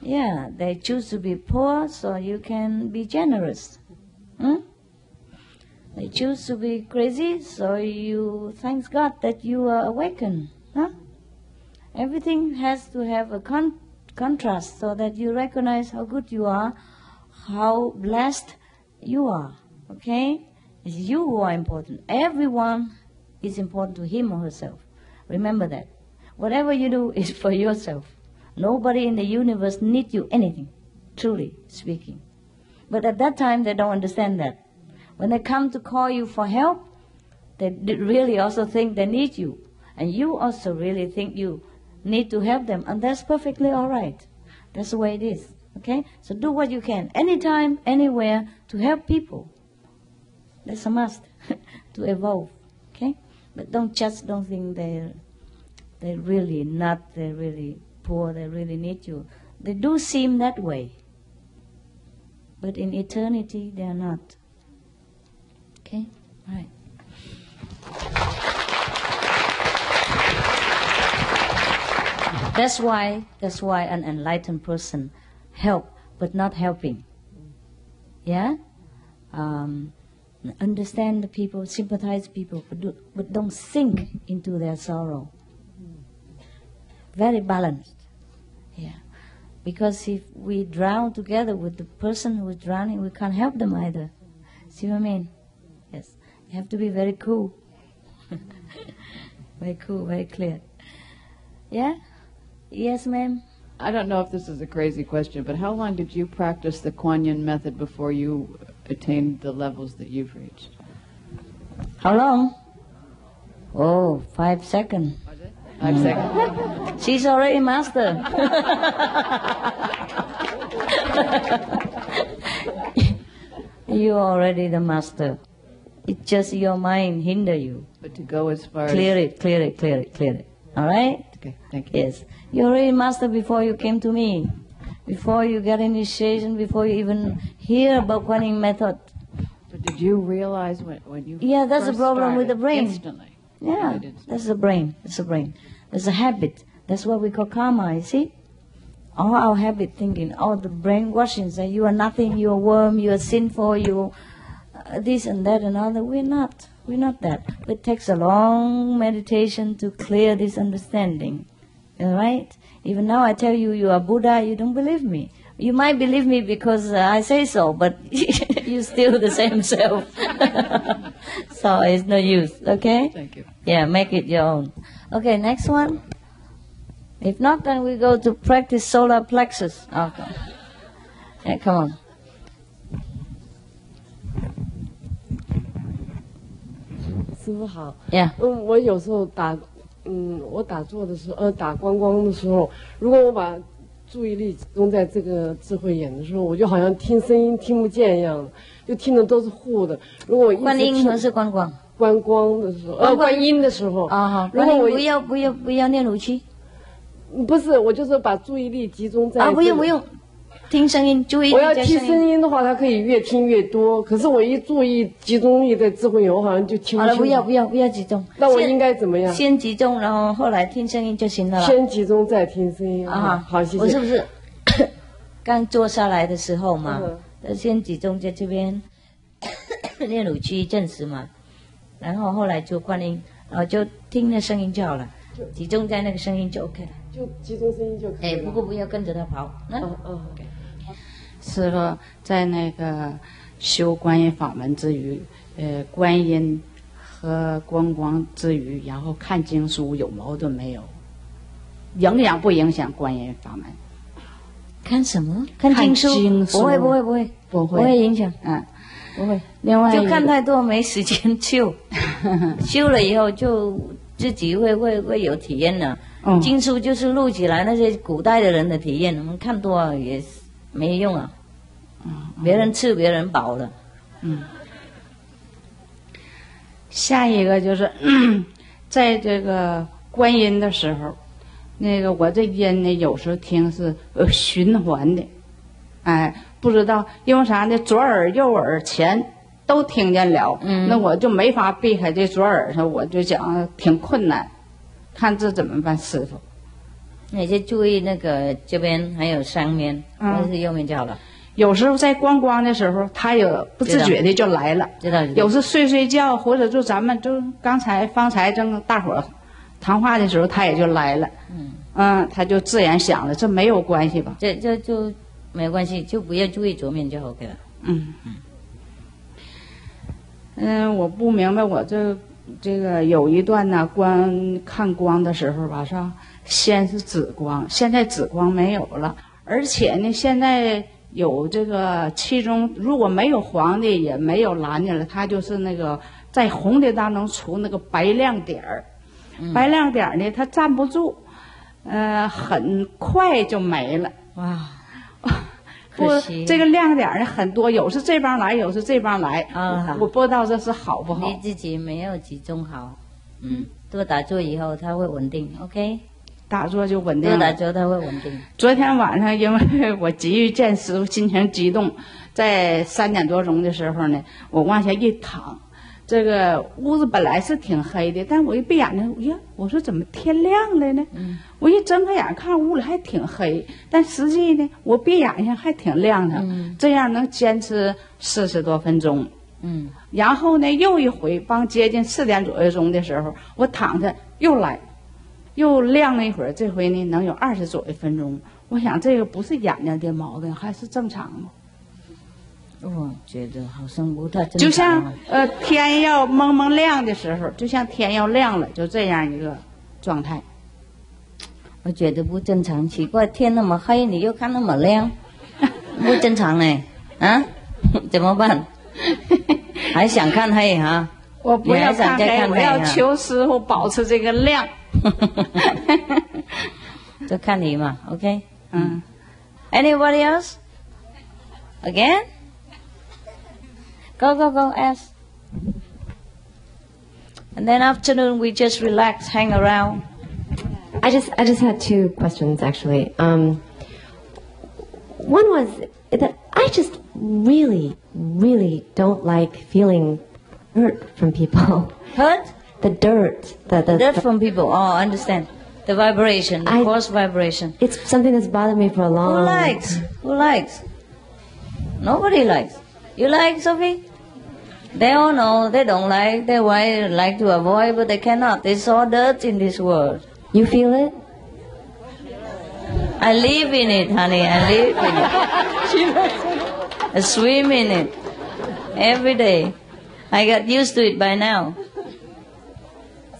Yeah, they choose to be poor so you can be generous. Hmm? They choose to be crazy so you thank God that you are awakened. Huh? Everything has to have a con- contrast so that you recognize how good you are, how blessed you are. Okay? It's you who are important. Everyone is important to him or herself. Remember that. Whatever you do is for yourself. Nobody in the universe needs you anything, truly speaking. But at that time, they don't understand that. When they come to call you for help, they really also think they need you. And you also really think you need to help them. And that's perfectly all right. That's the way it is. Okay? So do what you can, anytime, anywhere, to help people. That's a must to evolve. Okay? But don't just don't think they're they're really not, they're really poor, they really need you. They do seem that way. But in eternity they are not. Okay? Right. That's why that's why an enlightened person help but not helping. Yeah? Um, understand the people, sympathize people, but, do, but don't sink into their sorrow. Very balanced. Yeah. Because if we drown together with the person who is drowning, we can't help them either. See what I mean? Yes. You have to be very cool. very cool, very clear. Yeah? Yes, ma'am?
I don't know if this is a crazy question, but how long did you practice the Kuan Yin method before you attained the levels that you've reached?
How long? Oh, five seconds.
Five hmm. seconds.
She's already master. you already the master. It's just your mind hinder you.
But to go as far
Clear
as
it, clear it, clear it, clear it. All right?
Okay, thank you.
Yes. You already master before you came to me. Before you get initiation, before you even hear about Kuan method.
But did you realize when, when you
Yeah, that's the
first
problem with the brain.
Instantly.
Yeah, that's the brain. That's the brain. That's a habit. That's what we call karma, you see? All our habit thinking, all the brainwashing that you are nothing, you are worm, you are sinful, you uh, this and that and other. We're not. We're not that. It takes a long meditation to clear this understanding. All right? Even now I tell you you are Buddha, you don't believe me. You might believe me because uh, I say so, but you're still the same self. so it's no use, okay?
Thank you.
Yeah, make it your own. Okay, next one. If not, then we go to practice solar plexus. Okay. Yeah, come on.
师傅好。
Yeah.
嗯，我有时候打，嗯，我打坐的时候，呃，打光光的时候，如果我把注意力集中在这个智慧眼的时候，我就好像听声音听不见一样，就听的都是糊的。如果
观音还是观光？
观光的时候，呃，观音的时候。
啊哈，
如果我
不要不要不要念武器
不是，我就是把注意力集中在
啊，不用不用，听声音，注意
我要听
声
声音的话，它可以越听越多。可是我一注意集中力在智慧油，我好像就听
好了，不要不要不要集中。
那我应该怎么样？
先集中，然后后来听声音就行了。
先集中再听声音
啊，
好，谢谢。
我是不是 刚坐下来的时候嘛先集中在这边 练乳区正时嘛，然后后来就观音，然后就听那声音就好了，集中在那个声音就 OK 了。
就集中声音就可以
哎，
了。
不过不要跟着他跑。嗯
嗯嗯。
师傅在那个修观音法门之余，呃，观音和观光之余，然后看经书有矛盾没有？影响不影响观音法门？
看什么？看
看
经书？
经书
不会不会不会
不会
不会影响。
嗯，
不会。
另外
就看太多没时间 修，修了以后就自己会会会有体验了。
嗯
经书就是录起来那些古代的人的体验，我们看多了也是没用啊。嗯别人吃别人饱了。
嗯。下一个就是，在这个观音的时候，那个我这音呢，有时候听是呃循环的，哎，不知道因为啥呢？左耳右耳前都听见了，那我就没法避开这左耳上，我就讲挺困难，看这怎么办，师傅。
你就注意那个这边还有上面，
嗯
是右面就好了。
有时候在观光的时候，他也不自觉的就来了。
知道
有时睡睡觉，或者就咱们就刚才方才正大伙儿谈话的时候，他也就来了。
嗯
嗯，他就自然想了，这没有关系吧？
这这就没关系，就不要注意左面就 OK 了。
嗯嗯，我不明白，我这这个有一段呢，观看光的时候吧，是吧？先是紫光，现在紫光没有了，而且呢，现在有这个其中如果没有黄的，也没有蓝的了，它就是那个在红的当中出那个白亮点儿，白亮点儿呢，它站不住，呃，很快就没了。
哇，
不这个亮点儿呢很多，有是这帮来，有是这帮来，
啊。
我不知道这是好不好。
你自己没有集中好，嗯，多打坐以后它会稳定，OK？
打坐就稳定了。
多打坐它会稳定。
昨天晚上，因为我急于见师傅，心情激动，在三点多钟的时候呢，我往下一躺，这个屋子本来是挺黑的，但我一闭眼睛，呀，我说怎么天亮了呢？我一睁开眼看屋里还挺黑，但实际呢，我闭眼睛还挺亮的，这样能坚持四十多分钟。
嗯
然后呢，又一回，帮接近四点左右钟的时候，我躺着又来，又亮了一会儿。这回呢，能有二十左右分钟。我想这个不是眼睛的毛病，还是正常吗？
我觉得好像不太正常。
就像呃天要蒙蒙亮的时候，就像天要亮了，就这样一个状态。
我觉得不正常，奇怪，天那么黑，你又看那么亮，不正常呢，啊？怎么办？还想看黑哈？
我不要看黑我要求师傅保持这个亮。
就看你嘛，OK？嗯。Anybody else? Again? Go, go, go, ask. And then afternoon we just relax, hang around.
I just I just had two questions actually. Um, one was that I just really really don't like feeling hurt from people.
Hurt?
The dirt. The, the,
Dirt from people. Oh, I understand. The vibration, the
I-
coarse vibration.
It's something that's bothered me for a long.
Who likes? Who likes? Nobody likes. You like, Sophie? They all know they don't like. They why like to avoid, but they cannot. There's all dirt in this world.
You feel it?
I live in it, honey. I live in it. I swim in it every day. I got used to it by now.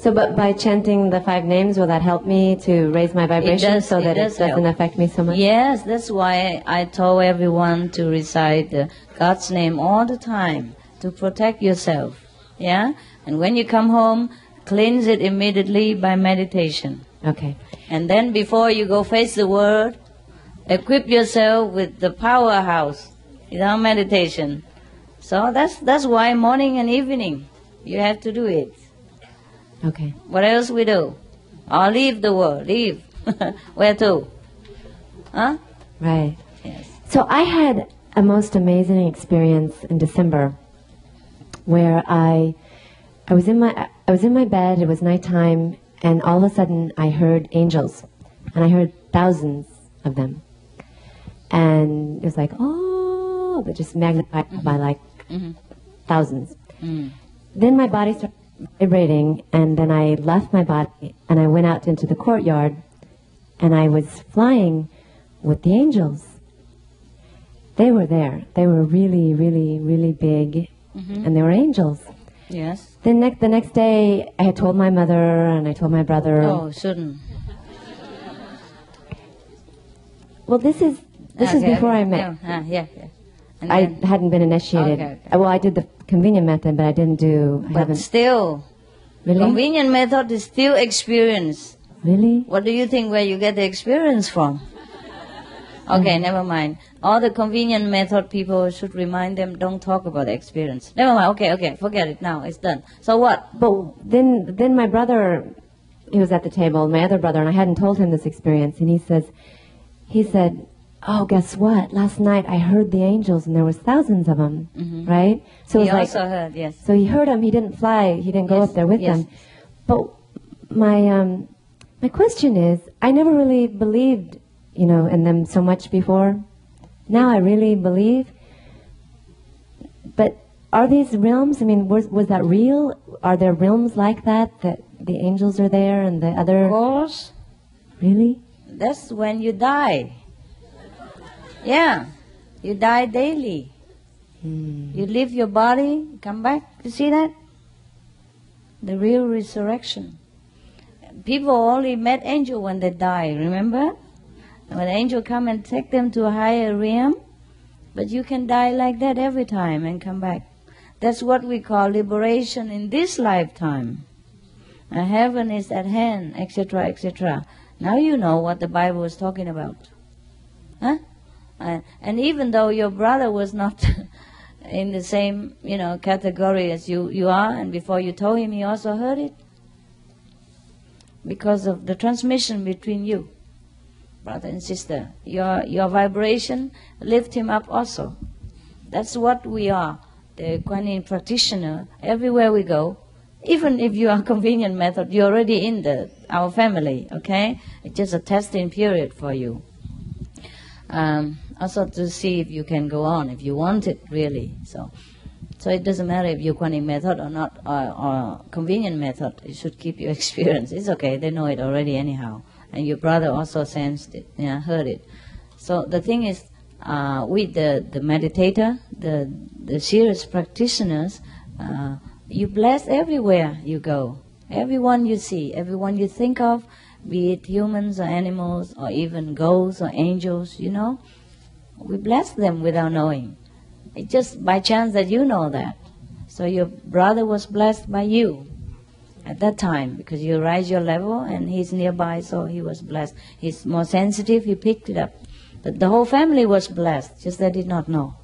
So, but by chanting the five names, will that help me to raise my vibration
does-
so that it
does
doesn't
help.
affect me so much?
Yes, that's why I told everyone to recite uh, God's name all the time to protect yourself. Yeah? And when you come home, cleanse it immediately by meditation.
Okay.
And then before you go face the world, equip yourself with the powerhouse, you know, meditation. So that's that's why morning and evening you have to do it.
Okay.
What else we do? Or leave the world, leave. Where to? Huh?
Right. Yes. So I had a most amazing experience in December where I I was in my I was in my bed, it was nighttime, and all of a sudden I heard angels. And I heard thousands of them. And it was like, oh, but just magnified by like
Mhm.
thousands.
Mm.
Then my body started vibrating, and then I left my body and I went out into the courtyard, and I was flying with the angels. They were there. They were really, really, really big,
Mhm.
and they were angels.
Yes.
Then next, the next day, I had told my mother and I told my brother.
Oh, shouldn't.
Well, this is this is before. I met.
Yeah, ah, yeah, yeah. And
I
then-
hadn't been initiated.
Okay, okay.
Well, I did the convenient method, but I didn't do. I
But still,
Really?
convenient method is still experience.
Really?
What do you think where you get the experience from? Okay, mm. never mind. All the convenient method people should remind them don't talk about the experience. Never mind. Okay, okay, forget it now. It's done. So what?
But then, then my brother, he was at the table, my other brother, and I hadn't told him this experience, and he says, he said, oh, guess what? Last night I heard the angels, and there was thousands of them,
Mhm.
right? So
he
it was
also
like,
heard, yes.
so he heard them. He didn't fly. He didn't go
Yes,
up there with
yes.
them. But my um, my question is, I never really believed, you know, in them so much before. Now I really believe. But are these realms? I mean, was was that real? Are there realms like that that the angels are there and the other?
Of course.
Really?
That's when you die. Yeah, you die daily. Hmm. You leave your body, come back. You see that? The real resurrection. People only met angel when they die. Remember? When angel come and take them to a higher realm, but you can die like that every time and come back. That's what we call liberation in this lifetime. And heaven is at hand, etc., etc. Now you know what the Bible is talking about. Huh? And even though your brother was not in the same, you know, category as you, you are, and before you told him, he also heard it. Because of the transmission between you, brother and sister. Your, your vibration lift him up also. That's what we are, the Kuan Yin practitioner. Everywhere we go, even if you are convenient method, you're already in the our family. Okay, it's just a testing period for you. Um, also to see if you can go on, if you want it really. So, so it doesn't matter if you're Yin method or not, or, or convenient method. It should keep your experience. It's okay. They know it already anyhow, and your brother also sensed it, yeah, heard it. So the thing is, uh, with the the meditator, the the serious practitioners. Uh, you bless everywhere you go. Everyone you see, everyone you think of, be it humans or animals or even ghosts or angels, you know, we bless them without knowing. It's just by chance that you know that. So your brother was blessed by you at that time because you rise your level and he's nearby, so he was blessed. He's more sensitive, he picked it up. But the whole family was blessed, just they did not know.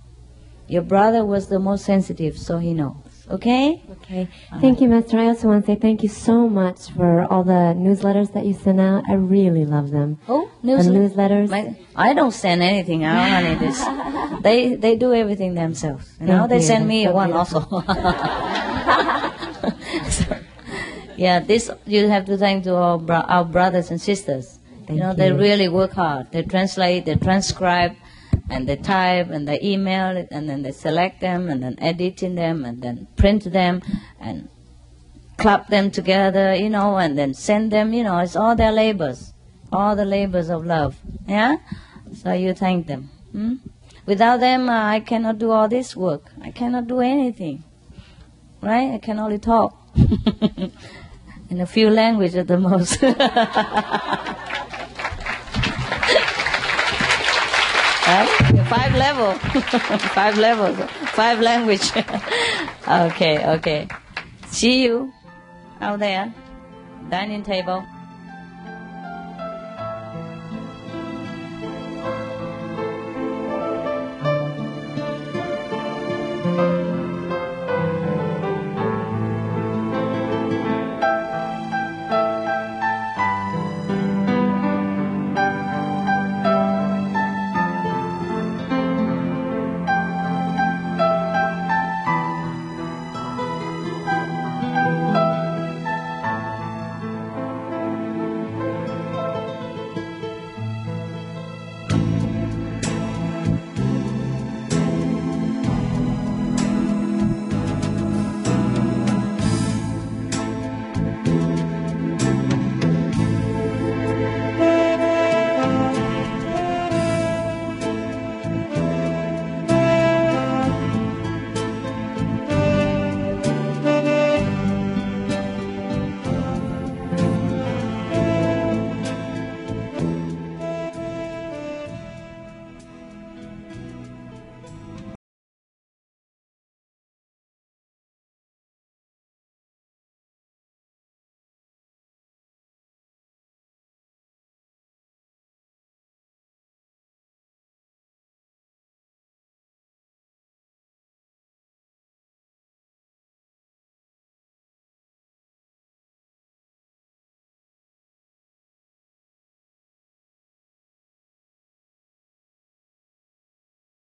Your brother was the most sensitive, so he knows. Okay?
Okay. Thank you, Master. I also want to say thank you so much for all the newsletters that you send out. I really love them.
Oh,
The newsletters.
My, I don't send anything out, honey. This, they they do everything themselves. You know,
Thank
they
you.
send me
so
one
beautiful.
also. So, yeah, this you have to thank to our, bro- our brothers and sisters. you know, they really work hard. They translate, they transcribe, and they type, and they email it, and then they select them, and then edit in them, and then print them, and clap them together, you know, and then send them, you know, it's all their labors, all the labors of love. Yeah? So you thank them. Hmm? Without them, uh, I cannot do all this work. I cannot do anything. Right? I can only talk. In a few languages at the most. right? Five level. five levels. Five language. okay, okay. See you out there. Dining table.